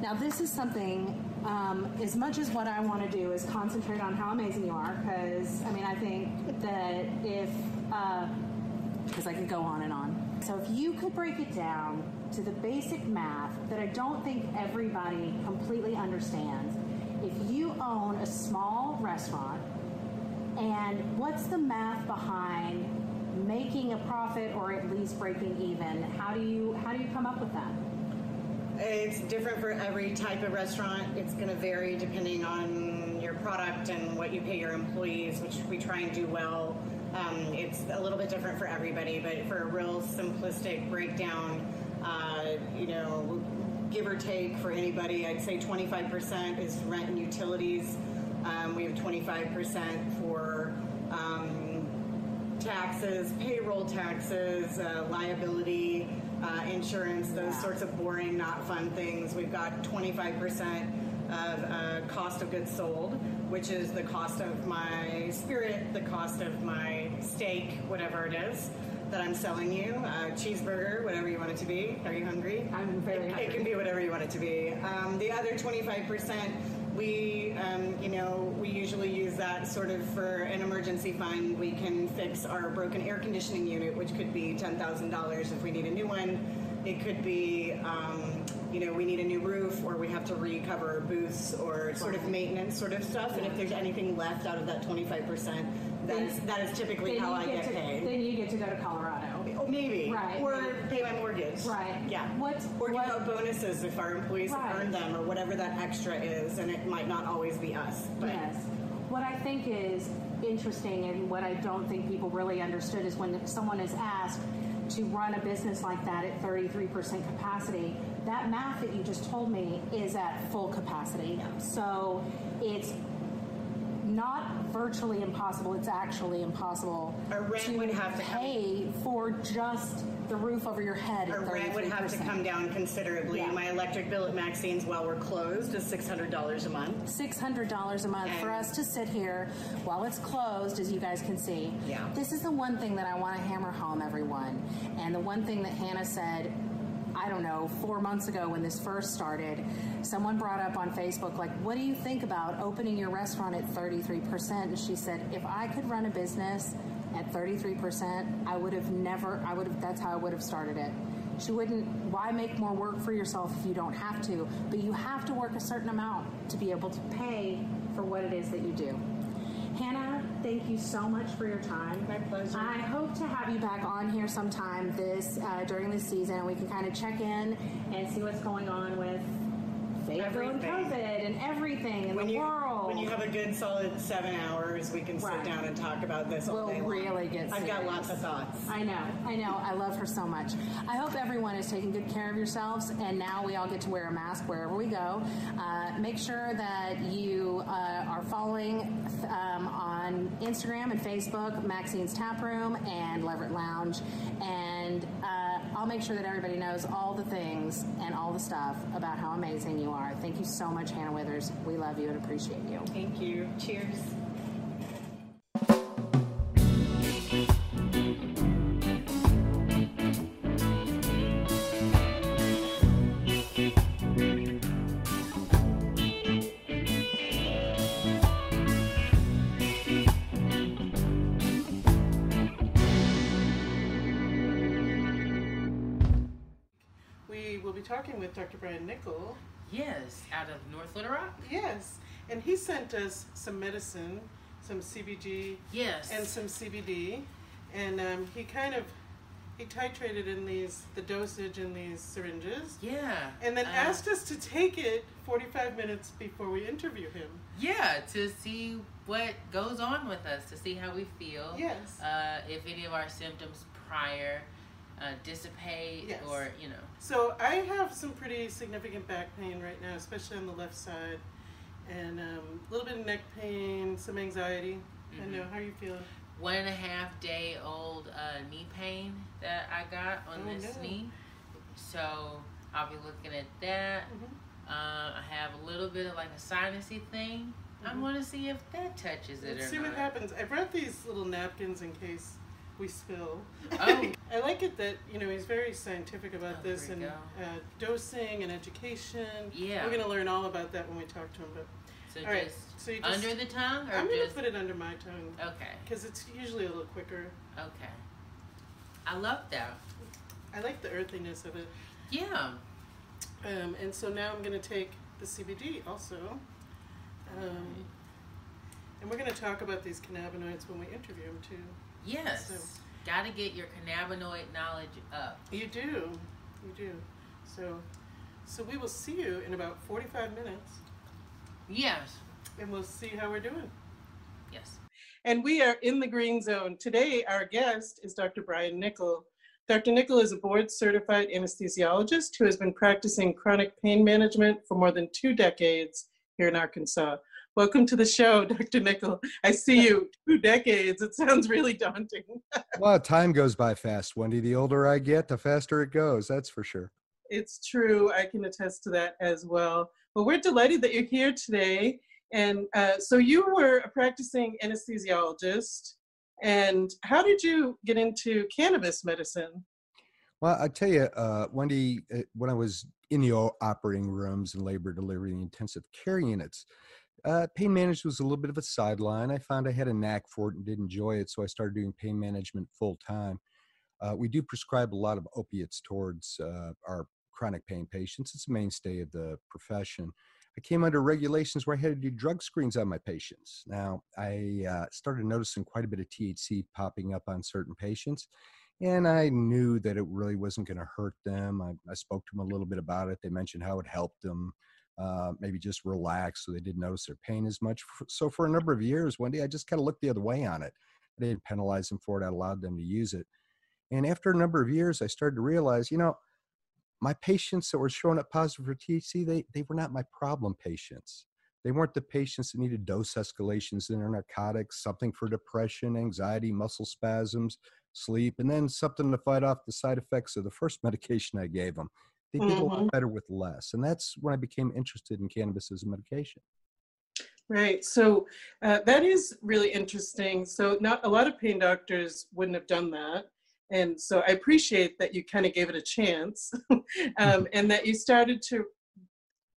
Speaker 6: Now this is something um, as much as what i want to do is concentrate on how amazing you are because i mean i think that if because i could go on and on so if you could break it down to the basic math that i don't think everybody completely understands if you own a small restaurant and what's the math behind making a profit or at least breaking even? How do you how do you come up with that?
Speaker 7: It's different for every type of restaurant. It's going to vary depending on your product and what you pay your employees, which we try and do well. Um, it's a little bit different for everybody, but for a real simplistic breakdown, uh, you know, give or take for anybody, I'd say 25% is rent and utilities. Um, we have 25% for um, taxes, payroll taxes, uh, liability, uh, insurance, those
Speaker 6: Yeah.
Speaker 7: sorts of boring, not fun things. We've got 25% of uh, cost of goods sold, which is the cost of my spirit, the cost of my steak, whatever it is that I'm selling you, uh, cheeseburger, whatever you want it to be. Are you hungry?
Speaker 6: I'm very
Speaker 7: it,
Speaker 6: hungry.
Speaker 7: It can be whatever you want it to be. Um, the other 25%, we, um, you know, we usually use that sort of for an emergency fund. We can fix our broken air conditioning unit, which could be $10,000 if we need a new one. It could be, um, you know, we need a new roof or we have to recover booths or sort of maintenance sort of stuff. And if there's anything left out of that 25%, that is, that is typically
Speaker 6: Then
Speaker 7: how
Speaker 6: you
Speaker 7: I get
Speaker 6: to,
Speaker 7: paid.
Speaker 6: Then you get to go to Colorado.
Speaker 7: Oh, maybe.
Speaker 6: Right.
Speaker 7: Or pay my mortgage.
Speaker 6: Right.
Speaker 7: Yeah.
Speaker 6: What-
Speaker 7: Or give out bonuses if our employees
Speaker 6: Right.
Speaker 7: earn them or whatever that extra is, and it might not always be us. But
Speaker 6: Yes. What I think is interesting and what I don't think people really understood is when someone is asked to run a business like that at 33% capacity, that math that you just told me is at full capacity. So it's not virtually impossible, it's actually impossible
Speaker 7: Our rent
Speaker 6: to
Speaker 7: would have to come-
Speaker 6: pay for just the roof over your head
Speaker 7: our
Speaker 6: 33%.
Speaker 7: rent would have to come down considerably.
Speaker 6: Yeah.
Speaker 7: My electric bill at Maxine's while we're closed is $600 a month.
Speaker 6: $600 a month for us to sit here while it's closed, as you guys can see.
Speaker 7: Yeah.
Speaker 6: This is the one thing that I want to hammer home, everyone. And the one thing that Hannah said I don't know, four months ago when this first started, someone brought up on Facebook, like, what do you think about opening your restaurant at 33%? And she said, if I could run a business at 33%, I would have never, I would have, that's how I would have started it. She wouldn't, why make more work for yourself if you don't have to? But you have to work a certain amount to be able to pay for what it is that you do. Hannah, thank you so much for your time.
Speaker 7: My pleasure.
Speaker 6: I hope to have you back on here sometime this uh, during this season. We can kind of check in and see what's going on with Facebook and COVID and everything in
Speaker 7: when
Speaker 6: the
Speaker 7: you
Speaker 6: world.
Speaker 7: When you have a good solid seven hours, we can sit
Speaker 6: Right.
Speaker 7: down and talk about this
Speaker 6: We'll really get
Speaker 7: I've got lots of thoughts.
Speaker 6: I know, I know. I love her so much. I hope everyone is taking good care of yourselves, and now we all get to wear a mask wherever we go. Uh, make sure that you uh, are following um, on Instagram and Facebook, Maxine's Tap Room and Leverett Lounge, and uh, I'll make sure that everybody knows all the things and all the stuff about how amazing you are. Thank you so much, Hannah Withers. We love you and appreciate you.
Speaker 7: Thank you. Cheers.
Speaker 2: Talking with Dr. Brian Nichol.
Speaker 8: Yes, out of North Little Rock.
Speaker 2: Yes, and he sent us some medicine, some CBG
Speaker 8: Yes.
Speaker 2: and some CBD, and um, he kind of he titrated in these the dosage in these syringes,
Speaker 8: yeah.
Speaker 2: and then
Speaker 8: uh,
Speaker 2: asked us to take it 45 minutes before we interview him.
Speaker 8: Yeah, to see what goes on with us, to see how we feel.
Speaker 2: Yes.
Speaker 8: Uh, if any of our symptoms prior uh, dissipate,
Speaker 2: Yes.
Speaker 8: or you know.
Speaker 2: So I have some pretty significant back pain right now, especially on the left side, and um, a little bit of neck pain, some anxiety. I
Speaker 8: Mm-hmm.
Speaker 2: know how are you feel.
Speaker 8: One and a half day old uh, knee pain that I got on
Speaker 2: Oh,
Speaker 8: this
Speaker 2: no.
Speaker 8: knee. So I'll be looking at that.
Speaker 2: Mhm.
Speaker 8: Uh, I have a little bit of like a sinusy thing. I
Speaker 2: Mhm.
Speaker 8: want to see if that touches it
Speaker 2: Let's
Speaker 8: or
Speaker 2: see
Speaker 8: not.
Speaker 2: what happens. I brought these little napkins in case we spill.
Speaker 8: Oh. <laughs>
Speaker 2: I like it that you know he's very scientific about
Speaker 8: Oh,
Speaker 2: this and uh, dosing and education.
Speaker 8: Yeah.
Speaker 2: we're gonna learn all about that when we talk to him. But
Speaker 8: So
Speaker 2: all right, so you just
Speaker 8: under the tongue or
Speaker 2: I'm gonna put it under my tongue
Speaker 8: okay,
Speaker 2: because it's usually a little quicker.
Speaker 8: okay. I love that.
Speaker 2: I like the earthiness of it.
Speaker 8: Yeah.
Speaker 2: Um, and so now I'm gonna take the CBD also. Um, and we're gonna talk about these cannabinoids when we interview him too.
Speaker 8: Yes.
Speaker 2: So-
Speaker 8: Got to get your cannabinoid knowledge up.
Speaker 2: You do, you do. So, so we will see you in about 45 minutes,
Speaker 8: Yes.
Speaker 2: and we'll see how we're doing.
Speaker 8: Yes.
Speaker 2: And we are in the green zone. Today, our guest is Dr. Brian Nichol. Dr. Nichol is a board certified anesthesiologist who has been practicing chronic pain management for more than two decades here in Arkansas. Welcome to the show, <laughs> Dr. Nichol. I see you, <laughs> two decades. It sounds really daunting. <laughs>
Speaker 9: Well, time goes by fast, Wendy. The older I get, the faster it goes. That's for sure.
Speaker 2: It's true. I can attest to that as well. But we're delighted that you're here today. And uh, so you were a practicing anesthesiologist. And how did you get into cannabis medicine?
Speaker 9: Well, I tell you, uh, Wendy, uh, when I was in the operating rooms and labor delivery and intensive care units, uh, pain management was a little bit of a sideline. I found I had a knack for it and did enjoy it, so I started doing pain management full time. Uh, we do prescribe a lot of opiates towards uh, our chronic pain patients. It's a mainstay of the profession. I came under regulations where I had to do drug screens on my patients. Now, I uh, started noticing quite a bit of THC popping up on certain patients, and I knew that it really wasn't going to hurt them. I, I spoke to them a little bit about it. They mentioned how it helped them uh, maybe just relax so they didn't notice their pain as much. So, for a number of years, Wendy, I just kind of looked the other way on it. I didn't penalize them for it, I allowed them to use it. And after a number of years, I started to realize, you know, my patients that were showing up positive for THC, they, they were not my problem patients. They weren't the patients that needed dose escalations in their narcotics, something for depression, anxiety, muscle spasms, sleep, and then something to fight off the side effects of the first <laughs> medication I gave them. They did a lot better with less. And that's when I became interested in cannabis as a medication.
Speaker 2: Right. So uh, that is really interesting. So not a lot of pain doctors wouldn't have done that. And so I appreciate that you kind of gave it a chance <laughs> um, <laughs> and that you started to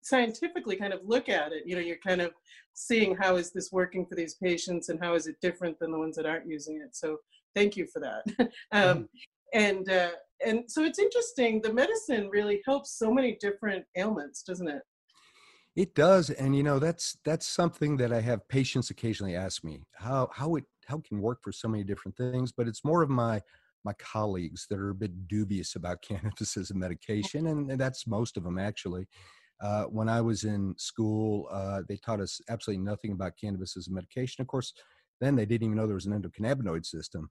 Speaker 2: scientifically kind of look at it. You know, you're kind of seeing how is this working for these patients and how is it different than the ones that aren't using it. So thank you for that. <laughs> um, and uh, and so it's interesting. The medicine really helps so many different ailments, doesn't it?
Speaker 9: It does, and you know that's that's something that I have patients occasionally ask me how how it how it can work for so many different things. But it's more of my my colleagues that are a bit dubious about <laughs> cannabis as a medication, and, and that's most of them actually. Uh, when I was in school, uh, they taught us absolutely nothing about cannabis as a medication. Of course, then they didn't even know there was an endocannabinoid system.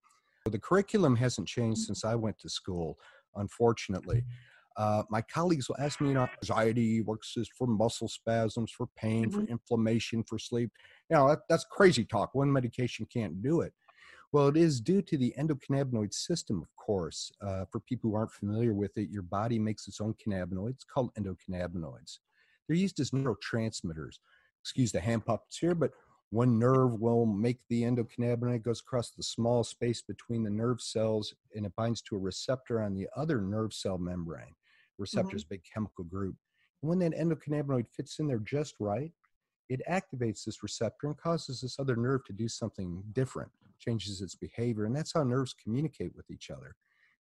Speaker 9: The curriculum hasn't changed since I went to school, unfortunately. Uh, my colleagues will ask me, you know, anxiety works for muscle spasms, for pain, for inflammation, for sleep. You know, that, that's crazy talk. One medication can't do it. Well, it is due to the endocannabinoid system, of course. Uh, for people who aren't familiar with it, your body makes its own cannabinoids called endocannabinoids. They're used as neurotransmitters. Excuse the hand puppets here, but one nerve will make the endocannabinoid goes across the small space between the nerve cells and it binds to a receptor on the other nerve cell membrane. Receptor is mm-hmm. a big chemical group. And when that endocannabinoid fits in there just right, it activates this receptor and causes this other nerve to do something different, changes its behavior, and that's how nerves communicate with each other.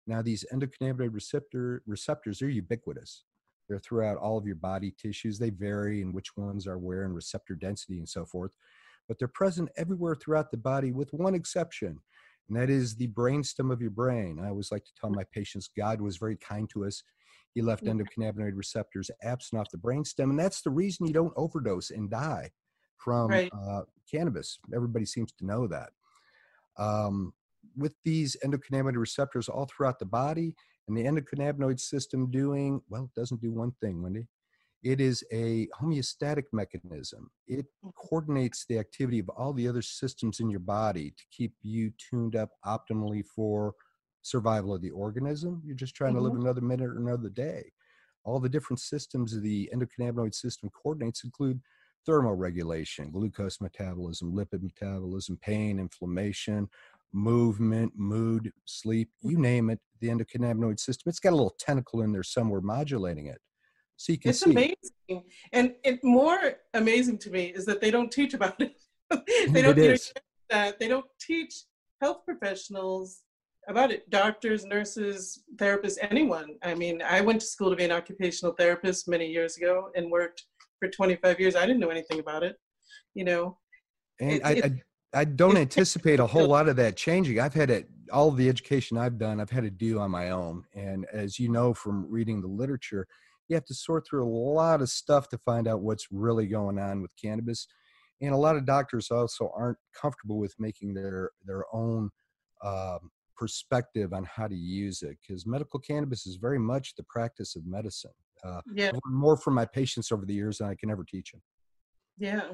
Speaker 9: Now, these endocannabinoid receptor receptors are ubiquitous. They're throughout all of your body tissues. They vary in which ones are where and receptor density and so forth but they're present everywhere throughout the body with one exception, and that is the brainstem of your brain. I always like to tell my patients God was very kind to us. He left endocannabinoid receptors absent off the brainstem, and that's the reason you don't overdose and die from right. uh, cannabis. Everybody seems to know that. Um, with these endocannabinoid receptors all throughout the body, and the endocannabinoid system doing well, it doesn't do one thing, Wendy. It is a homeostatic mechanism. It mm. coordinates the activity of all the other systems in your body to keep you tuned up optimally for survival of the organism. You're just trying mm-hmm. to live mm-hmm. another minute or another day. All the different systems of the endocannabinoid system coordinates include thermoregulation, glucose metabolism, lipid metabolism, pain, inflammation, movement, mood, sleep, you name it, the endocannabinoid system. It's got a little tentacle in there somewhere modulating it. So you can
Speaker 2: it's
Speaker 9: see.
Speaker 2: amazing. And it more amazing to me is that they don't teach about it. <laughs> they don't
Speaker 9: teach
Speaker 2: that. They don't teach health professionals about it doctors nurses therapists anyone. I mean i went to school to be an occupational therapist many years ago and worked for 25 years. I didn't know anything about it you know?
Speaker 9: And it, I, it, I, I don't anticipate a whole lot of that changing. I've had it all the education i've done i've had to do on my own. And as you know from reading the literature you have to sort through a lot of stuff to find out what's really going on with cannabis and a lot of doctors also aren't comfortable with making their their own um, perspective on how to use it because medical cannabis is very much the practice of medicine uh, yeah. more from my patients over the years than i can ever teach them
Speaker 2: yeah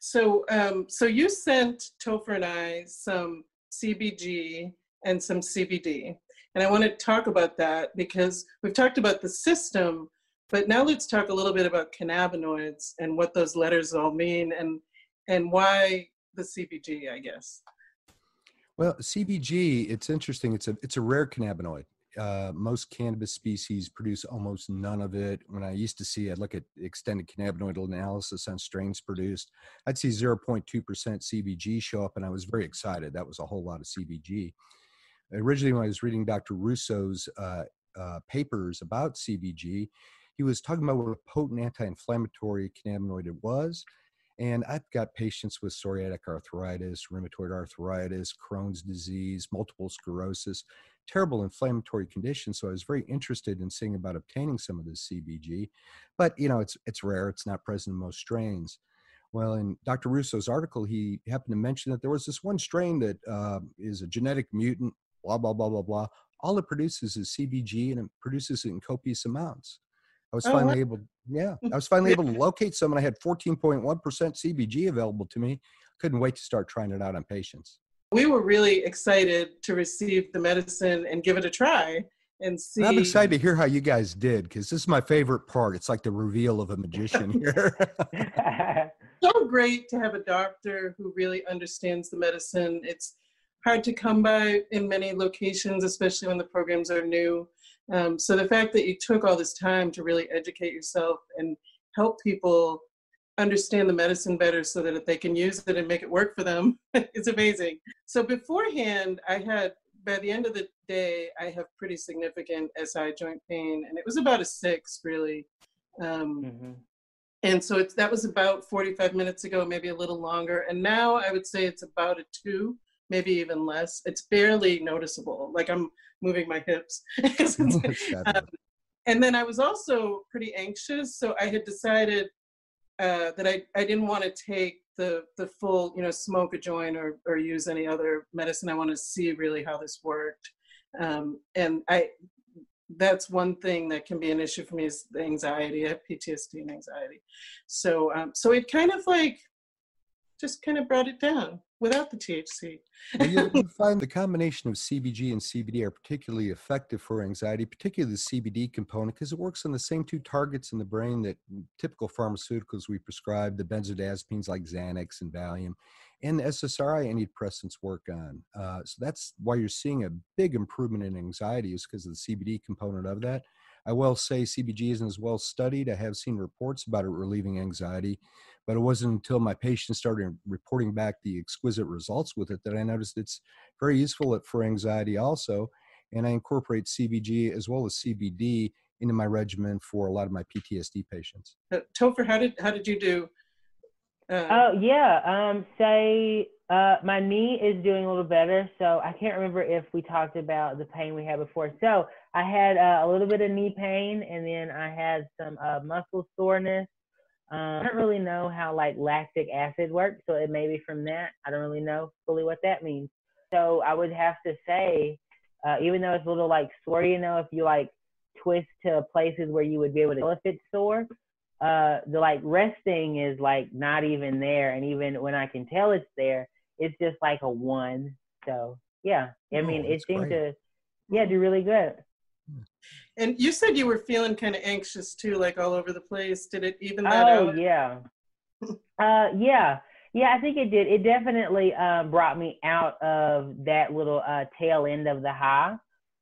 Speaker 2: so um, so you sent topher and i some cbg and some cbd and i want to talk about that because we've talked about the system but now let's talk a little bit about cannabinoids and what those letters all mean and and why the CBG, I guess.
Speaker 9: Well, CBG, it's interesting. It's a it's a rare cannabinoid. Uh, most cannabis species produce almost none of it. When I used to see, I'd look at extended cannabinoid analysis on strains produced. I'd see 0.2% CBG show up, and I was very excited. That was a whole lot of CBG. Originally, when I was reading Dr. Russo's uh, uh, papers about CBG, he was talking about what a potent anti-inflammatory cannabinoid it was. And I've got patients with psoriatic arthritis, rheumatoid arthritis, Crohn's disease, multiple sclerosis, terrible inflammatory conditions. So I was very interested in seeing about obtaining some of this CBG. But you know, it's it's rare. It's not present in most strains. Well, in Dr. Russo's article, he happened to mention that there was this one strain that uh, is a genetic mutant. Blah blah blah blah blah. All it produces is CBG, and it produces it in copious amounts. I was oh, finally able, yeah, <laughs> I was finally able to <laughs> locate some, and I had 14.1% CBG available to me. Couldn't wait to start trying it out on patients.
Speaker 2: We were really excited to receive the medicine and give it a try and see.
Speaker 9: And I'm excited to hear how you guys did because this is my favorite part. It's like the reveal of a magician <laughs> here.
Speaker 2: so great to have a doctor who really understands the medicine. It's hard to come by in many locations, especially when the programs are new. Um, so the fact that you took all this time to really educate yourself and help people understand the medicine better so that they can use it and make it work for them <laughs> is amazing. So beforehand, I had by the end of the day, I have pretty significant SI joint pain, and it was about a six really. Um, mm-hmm. And so it's, that was about 45 minutes ago, maybe a little longer. And now I would say it's about a two, maybe even less. It's barely noticeable. Like I'm moving my hips. <laughs> <laughs> um, and then I was also pretty anxious. So I had decided uh, that I, I didn't want to take the, the full, you know, smoke a joint or, or use any other medicine. I want to see really how this worked. Um, and I, that's one thing that can be an issue for me is the anxiety. I have PTSD and anxiety. So, um, so it kind of like just kind of brought it down without the THC.
Speaker 9: you'll, you'll <laughs> find the combination of CBG and CBD are particularly effective for anxiety, particularly the CBD component, because it works on the same two targets in the brain that typical pharmaceuticals we prescribe, the benzodiazepines like Xanax and Valium, and the SSRI antidepressants work on. Uh, so that's why you're seeing a big improvement in anxiety is because of the CBD component of that. I will say CBG isn't as well studied. I have seen reports about it relieving anxiety, but it wasn't until my patients started reporting back the exquisite results with it that I noticed it's very useful for anxiety also. And I incorporate CBG as well as CBD into my regimen for a lot of my PTSD patients.
Speaker 2: Uh, Topher, how did how did you do?
Speaker 3: Uh, oh yeah, um, say uh, my knee is doing a little better. So I can't remember if we talked about the pain we had before. So I had uh, a little bit of knee pain, and then I had some uh, muscle soreness um, I don't really know how like lactic acid works, so it may be from that. I don't really know fully what that means. So I would have to say, uh, even though it's a little like sore, you know, if you like twist to places where you would be able to tell if it's sore, uh, the like resting is like not even there, and even when I can tell it's there, it's just like a one. So yeah, I mean, oh, it seemed great. to yeah do really good.
Speaker 2: And you said you were feeling kind of anxious too, like all over the place. Did it even that oh,
Speaker 3: out? yeah. <laughs> uh, yeah. Yeah, I think it did. It definitely um, brought me out of that little uh, tail end of the high.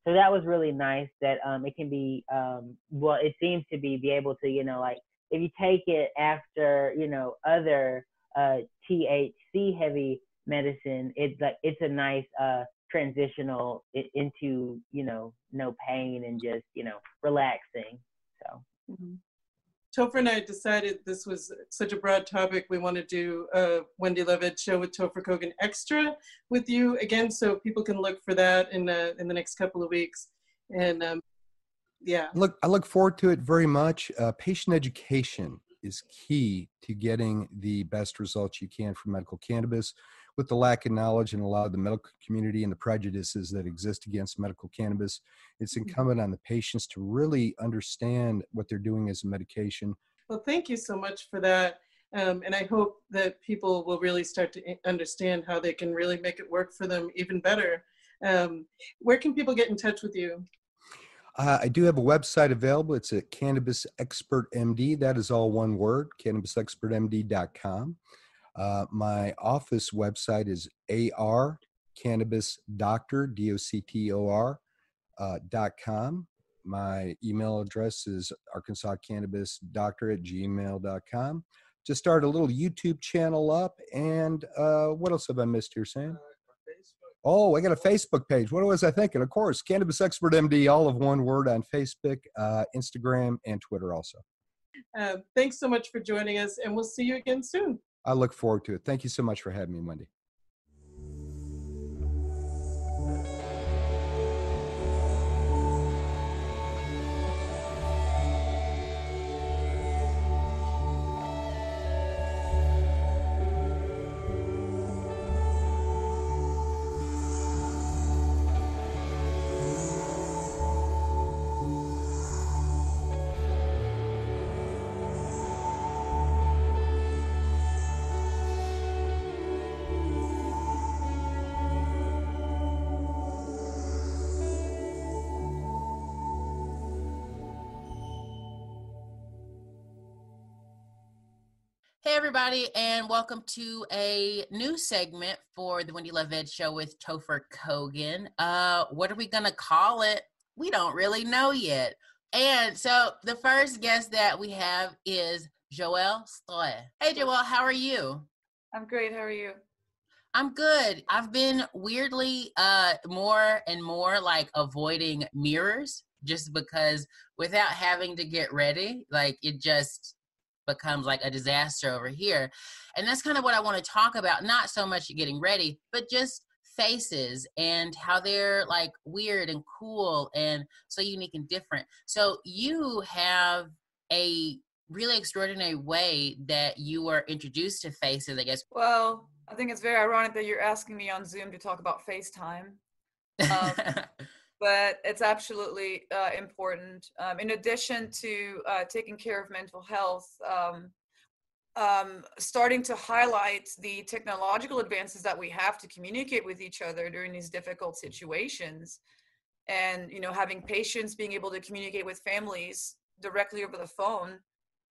Speaker 3: So that was really nice that um, it can be, um, well, it seems to be, be able to, you know, like if you take it after, you know, other uh, THC heavy medicine, it's like, it's a nice uh, transitional into you know no pain and just you know relaxing so mm-hmm.
Speaker 2: Topher and I decided this was such a broad topic. We want to do a Wendy Love Edge show with Topher Kogen extra with you again, so people can look for that in the in the next couple of weeks. And um, yeah,
Speaker 9: look, I look forward to it very much. Uh, patient education is key to getting the best results you can from medical cannabis with the lack of knowledge and a lot of the medical community and the prejudices that exist against medical cannabis, it's mm-hmm. incumbent on the patients to really understand what they're doing as a medication.
Speaker 2: Well, thank you so much for that. Um, and I hope that people will really start to understand how they can really make it work for them even better. Um, where can people get in touch with you?
Speaker 9: Uh, I do have a website available. It's at Cannabis Expert MD. That is all one word, cannabisexpertmd.com. Uh, my office website is ar cannabis doctor d o c t o r uh, dot com. My email address is arkansas cannabis doctor at gmail.com. Just start a little YouTube channel up. And uh, what else have I missed here, Sam? Oh, I got a Facebook page. What was I thinking? Of course, Cannabis Expert MD, all of one word on Facebook, uh, Instagram, and Twitter also.
Speaker 2: Uh, thanks so much for joining us, and we'll see you again soon.
Speaker 9: I look forward to it. Thank you so much for having me, Wendy.
Speaker 8: Everybody, and welcome to a new segment for the Wendy Love Edge show with Topher Kogen. Uh, what are we going to call it? We don't really know yet. And so the first guest that we have is Joelle Stoy. Hey, Joelle, how are you?
Speaker 10: I'm great. How are you?
Speaker 8: I'm good. I've been weirdly uh more and more like avoiding mirrors just because without having to get ready, like it just becomes like a disaster over here. And that's kind of what I want to talk about, not so much getting ready, but just faces and how they're like weird and cool and so unique and different. So you have a really extraordinary way that you were introduced to faces, I guess.
Speaker 10: Well, I think it's very ironic that you're asking me on Zoom to talk about FaceTime. Um, <laughs> but it's absolutely uh, important. Um, in addition to uh, taking care of mental health, um, um, starting to highlight the technological advances that we have to communicate with each other during these difficult situations, and you know, having patients being able to communicate with families directly over the phone.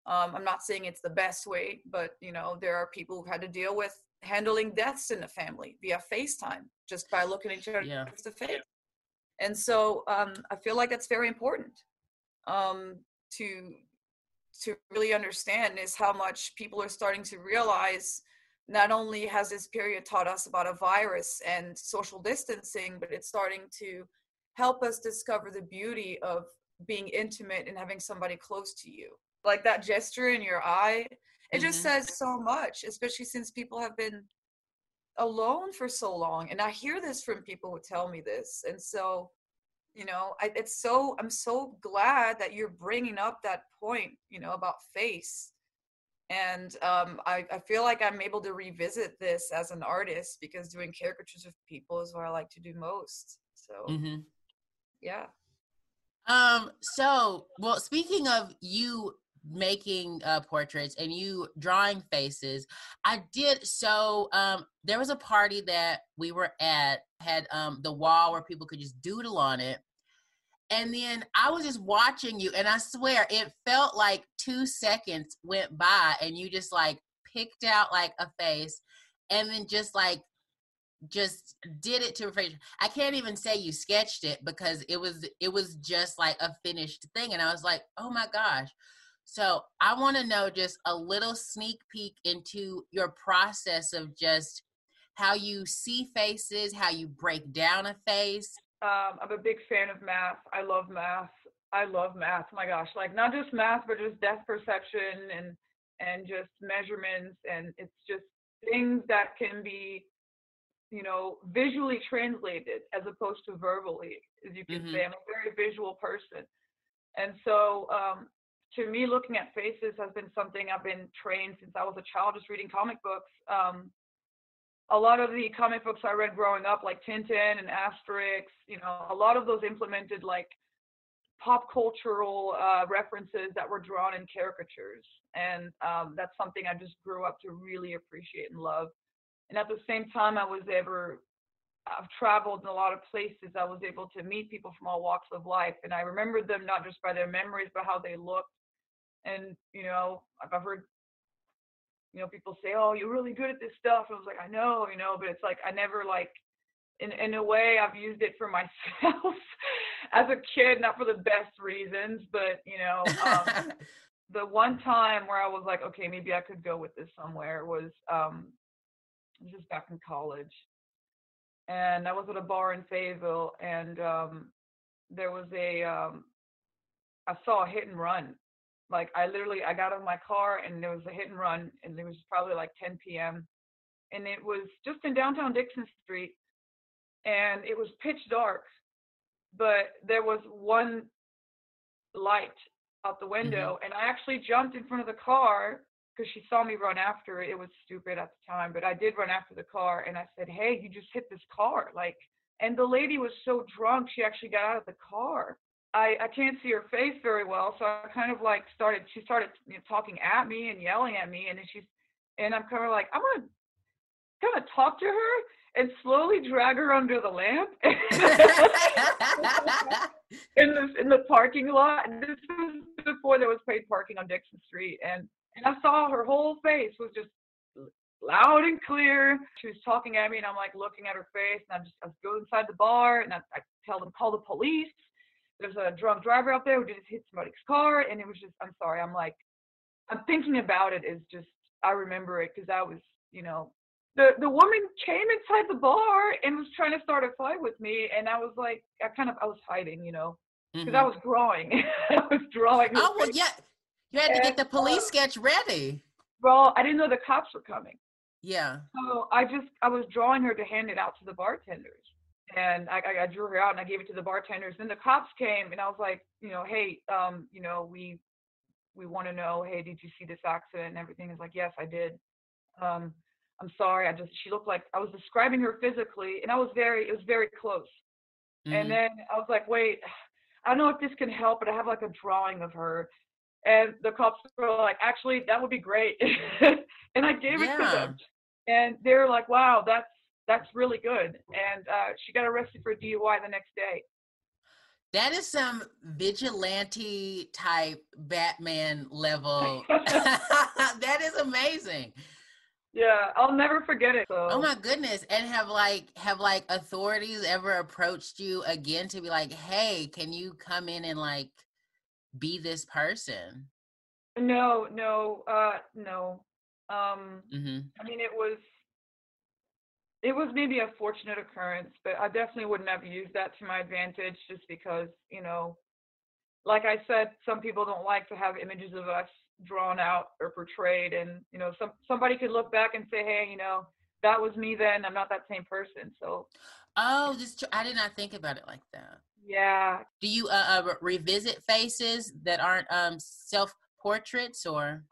Speaker 10: Um, I'm not saying it's the best way, but you know, there are people who've had to deal with handling deaths in the family via FaceTime just by looking at each other
Speaker 8: Yeah.
Speaker 10: face to face. And so um, I feel like that's very important um, to to really understand is how much people are starting to realize not only has this period taught us about a virus and social distancing, but it's starting to help us discover the beauty of being intimate and having somebody close to you. Like that gesture in your eye, it just
Speaker 8: Mhm.
Speaker 10: says so much, especially since people have been alone for so long. And I hear this from people who tell me this. And so, you know, I, it's so, I'm so glad that you're bringing up that point, you know, about face. And um, I, I feel like I'm able to revisit this as an artist because doing caricatures of people is what I like to do most. So,
Speaker 8: hmm
Speaker 10: yeah.
Speaker 8: Um, so well, speaking of you making uh portraits and you drawing faces, I did so um there was a party that we were at had um the wall where people could just doodle on it. And then I was just watching you and I swear it felt like 2 seconds went by and you just like picked out like a face and then just like just did it to a face. I can't even say you sketched it because it was it was just like a finished thing and I was like, "Oh my gosh." So, I want to know just a little sneak peek into your process of just how you see faces, how you break down a face.
Speaker 10: Um, I'm a big fan of math. I love math. I love math. My gosh, like not just math, but just depth perception and and just measurements, and it's just things that can be, you know, visually translated as opposed to verbally. As you can
Speaker 8: Mhm.
Speaker 10: say, I'm a very visual person, and so um, to me, looking at faces has been something I've been trained since I was a child, just reading comic books. Um, a lot of the comic books I read growing up, like Tintin and Asterix, you know, a lot of those implemented like pop cultural uh, references that were drawn in caricatures. And um, that's something I just grew up to really appreciate and love. And at the same time, I was ever, I've traveled in a lot of places. I was able to meet people from all walks of life. And I remembered them not just by their memories, but how they looked. And, you know, I've heard you know, people say, "Oh, you're really good at this stuff." And I was like, "I know, you know," but it's like I never like, in in a way, I've used it for <laughs> myself as a kid, not for the best reasons, but you know, um, <laughs> the one time where I was like, "Okay, maybe I could go with this somewhere," was um, this is back in college, and I was at a bar in Fayetteville, and um, there was a um, I saw a hit and run like I literally I got out of my car and there was a hit and run and it was probably like 10 p.m. and it was just in downtown Dixon Street and it was pitch dark but there was one light out the mm-hmm. window and I actually jumped in front of the car because she saw me run after it. It was stupid at the time, but I did run after the car and I said, "Hey, you just hit this car." Like and the lady was so drunk she actually got out of the car I, I can't see her face very well, so I kind of like started. She started you know, talking at me and yelling at me, and she's, and I'm kind of like, I'm gonna kind of talk to her and slowly drag her under the lamp <laughs> in the in the parking lot. And this was before there was paid parking on Dixon Street, and and I saw her whole face was just loud and clear. She was talking at me, and I'm like looking at her face, and I just I go inside the bar, and I, I tell them call the police. There's a drunk driver out there who just hit somebody's car, and it was just I'm sorry. I'm like I'm thinking about it is just I remember it because I was you know the the woman came inside the bar and was trying to start a fight with me, and I was like I kind of I was hiding, you know. Because
Speaker 8: Mhm.
Speaker 10: I was drawing, <laughs> I was drawing.
Speaker 8: Oh well, yeah. You had to get the police
Speaker 10: uh,
Speaker 8: sketch ready.
Speaker 10: Well, I didn't know the cops were coming.
Speaker 8: Yeah.
Speaker 10: So I just I was drawing her to hand it out to the bartenders, and I, I, drew her out and I gave it to the bartenders. Then the cops came and I was like, you know, hey, um, you know, we we want to know, hey, did you see this accident and everything? Is like, yes, I did. Um, I'm sorry, I just she looked like I was describing her physically, and I was very it was very close.
Speaker 8: Mhm.
Speaker 10: And then I was like, wait, <sighs> I don't know if this can help, but I have like a drawing of her. And the cops were like, actually, that would be great. <laughs> and I gave it to them. And they were like, wow, that's that's really good. And uh, she got arrested for DUI the next day.
Speaker 8: That is some vigilante type Batman level. <laughs> <laughs> that is amazing.
Speaker 10: Yeah, I'll never forget it. So.
Speaker 8: Oh my goodness. And have like have like authorities ever approached you again to be like, "Hey, can you come in and like be this person?"
Speaker 10: No, no, uh, no. Um,
Speaker 8: Mhm.
Speaker 10: I mean, it was it was maybe a fortunate occurrence, but I definitely wouldn't have used that to my advantage just because, you know, like I said, some people don't like to have images of us drawn out or portrayed and, you know, some somebody could look back and say, "Hey, you know, that was me then. I'm not that same person." So,
Speaker 8: Oh, tr- I did not think about it like that.
Speaker 10: yeah.
Speaker 8: Do you uh, uh revisit faces that aren't um self portraits or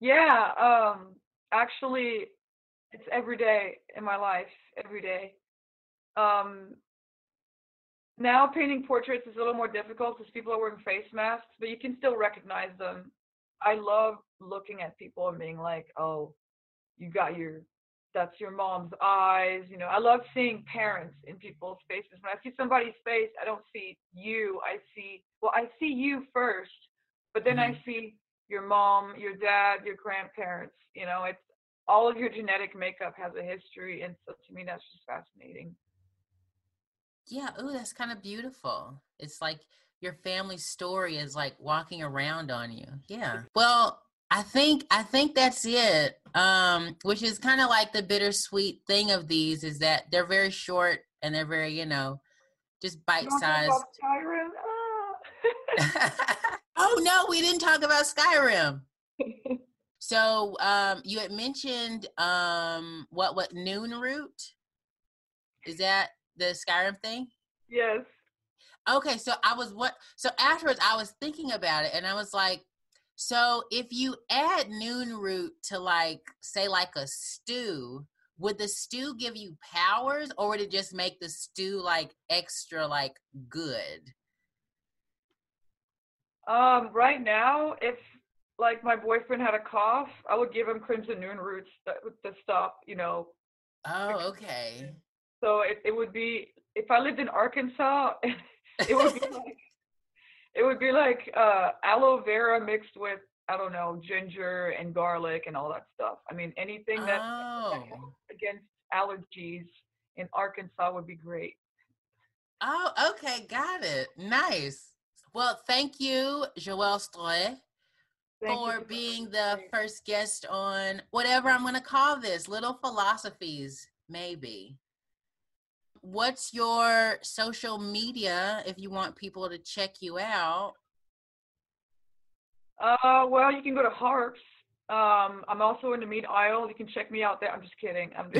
Speaker 10: Yeah, um actually it's every day in my life, every day. Um now painting portraits is a little more difficult because people are wearing face masks, but you can still recognize them. I love looking at people and being like, "Oh, you got your that's your mom's eyes." You know, I love seeing parents in people's faces. When I see somebody's face, I don't see you. I see well, I see you first, but then I see your mom, your dad, your grandparents. You know, it's all of your genetic makeup has a history, and so to me, that's just fascinating.
Speaker 8: Yeah, oh that's kind of beautiful. It's like your family story is like walking around on you. Yeah. Well, I think I think that's it. Um, which is kind of like the bittersweet thing of these is that they're very short and they're very, you know, just bite
Speaker 10: wanna talk
Speaker 8: sized.
Speaker 10: Skyrim? Ah. <laughs>
Speaker 8: oh no, we didn't talk about Skyrim. <laughs> So um you had mentioned um what what Nirnroot? Is that the Skyrim thing?
Speaker 10: yes.
Speaker 8: Okay, so I was what so afterwards I was thinking about it and I was like, so if you add Nirnroot to like say like a stew, would the stew give you powers or would it just make the stew like extra like good?
Speaker 10: Um, right now, if like my boyfriend had a cough, I would give him crimson Nirnroots that to stop, you know.
Speaker 8: Oh, okay.
Speaker 10: So it, it would be if I lived in Arkansas, <laughs> it would be <laughs> like it would be like uh aloe vera mixed with I don't know ginger and garlic and all that stuff. I mean anything that, that
Speaker 8: Oh.
Speaker 10: helps against allergies in Arkansas would be great.
Speaker 8: Oh, okay, got it. Nice. Well, thank you, Joelle Stroy,
Speaker 10: Thank
Speaker 8: for being the first guest on whatever I'm going to call this Little Philosophies, maybe. What's your social media if you want people to check you out?
Speaker 10: Uh, well, you can go to Harps. Um, I'm also in the Meat Aisle. You can check me out there. I'm just kidding. I'm <laughs>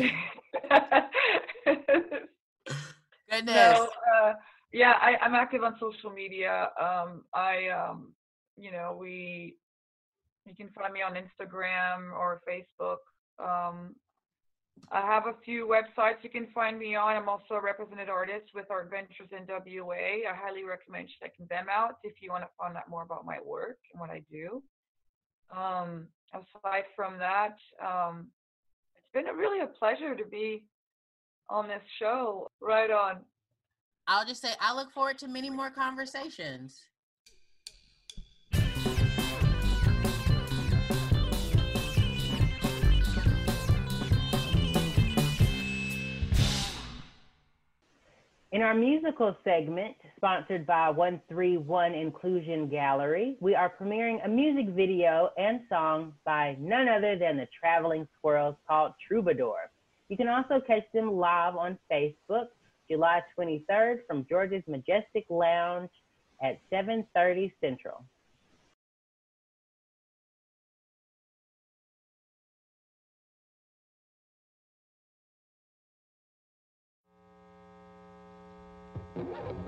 Speaker 8: Goodness.
Speaker 10: no, uh, yeah, I, I'm active on social media. Um, I, um, you know, we, you can find me on Instagram or Facebook. Um, I have a few websites you can find me on. I'm also a represented artist with Art Ventures NWA. I highly recommend checking them out if you want to find out more about my work and what I do. Um, aside from that, um, it's been a, really a pleasure to be on this show. Right on.
Speaker 8: I'll just say I look forward to many more conversations.
Speaker 3: In our musical segment, sponsored by 131 Inclusion Gallery, we are premiering a music video and song by none other than the Traveling Squirrels called Troubadour. You can also catch them live on Facebook July 23rd from George's Majestic Lounge at 7:30 Central.
Speaker 2: Oh, a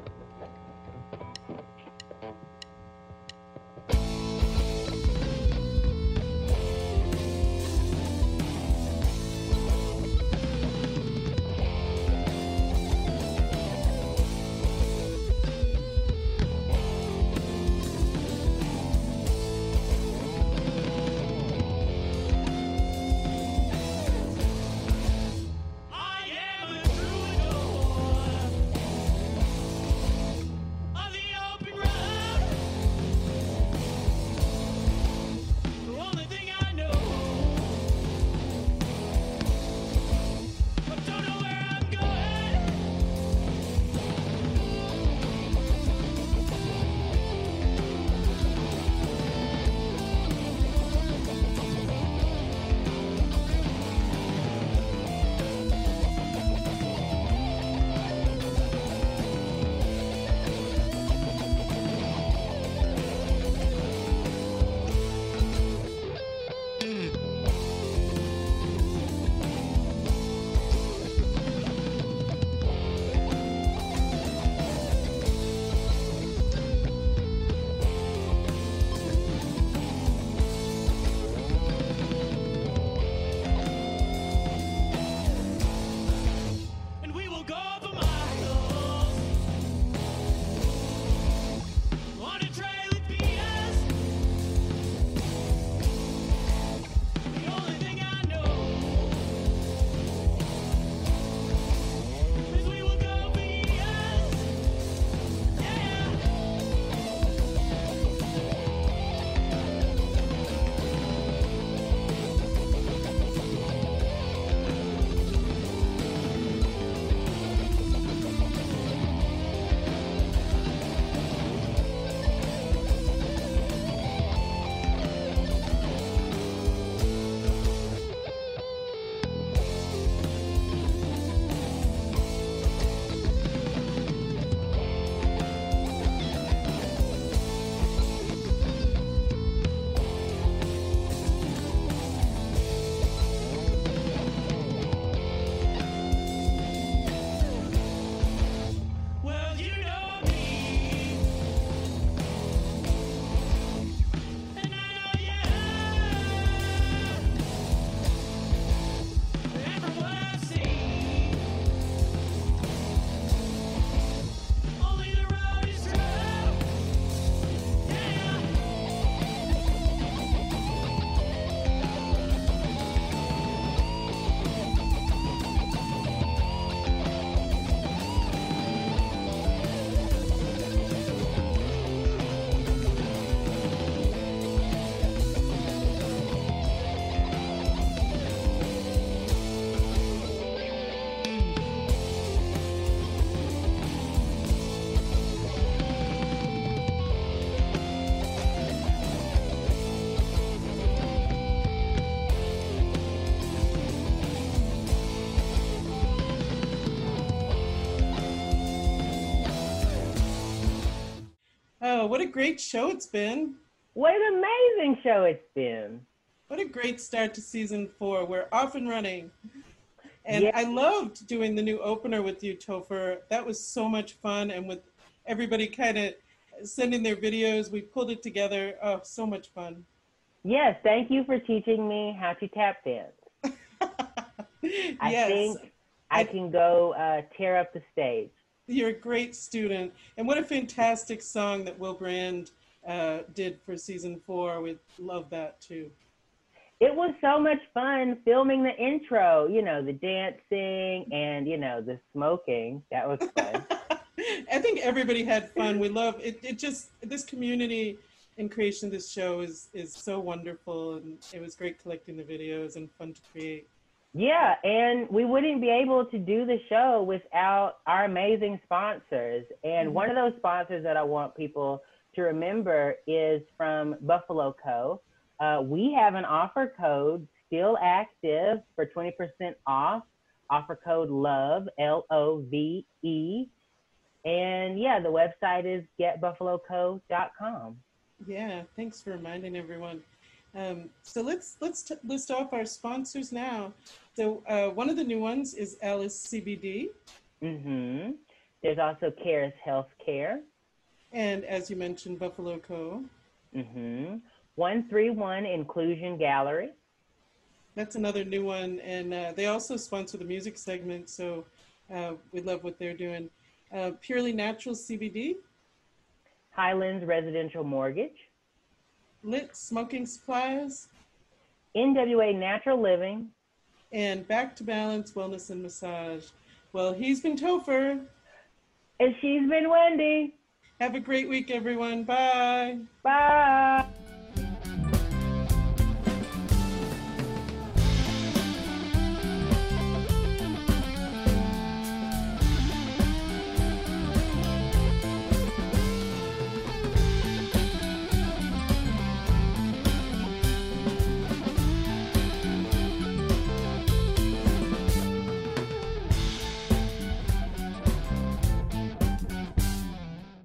Speaker 2: great show it's been.
Speaker 3: What an amazing show it's been.
Speaker 2: What a great start to season four. We're off and running. And
Speaker 3: Yeah.
Speaker 2: I loved doing the new opener with you, Topher. That was so much fun. And with everybody kind of sending their videos, we pulled it together. Oh, so much fun.
Speaker 3: Yes, thank you for teaching me how to tap dance. <laughs> I
Speaker 2: yes.
Speaker 3: think I can go uh, tear up the stage.
Speaker 2: You're a great student. And what a fantastic song that Will Brand uh, did for season four. We love that too.
Speaker 3: It was so much fun filming the intro, you know, the dancing and, you know, the smoking. That was fun. <laughs>
Speaker 2: I think everybody had fun. We love it. It just this community and creation of this show is is so wonderful, and it was great collecting the videos and fun to create.
Speaker 3: Yeah, and we wouldn't be able to do the show without our amazing sponsors. And one of those sponsors that I want people to remember is from Buffalo Co. Uh, we have an offer code still active for 20% off. Offer code LOVE, L O V E. And yeah, the website is getbuffaloco.com.
Speaker 2: Yeah, thanks for reminding everyone. Um, so let's let's t- list off our sponsors now. So uh, one of the new ones is Alice CBD,
Speaker 3: Mm-hmm. There's also Cares Healthcare.
Speaker 2: and as you mentioned, Buffalo Co.
Speaker 3: Mm-hmm. 131 Inclusion Gallery.
Speaker 2: That's another new one, and uh, they also sponsor the music segment. So uh, we love what they're doing. Uh, Purely Natural CBD,
Speaker 3: Highlands Residential Mortgage.
Speaker 2: Lit Smoking Supplies,
Speaker 3: NWA Natural Living.
Speaker 2: And Back to Balance Wellness and Massage. Well, he's been Topher.
Speaker 3: And she's been Wendy.
Speaker 2: Have a great week, everyone. Bye.
Speaker 3: Bye.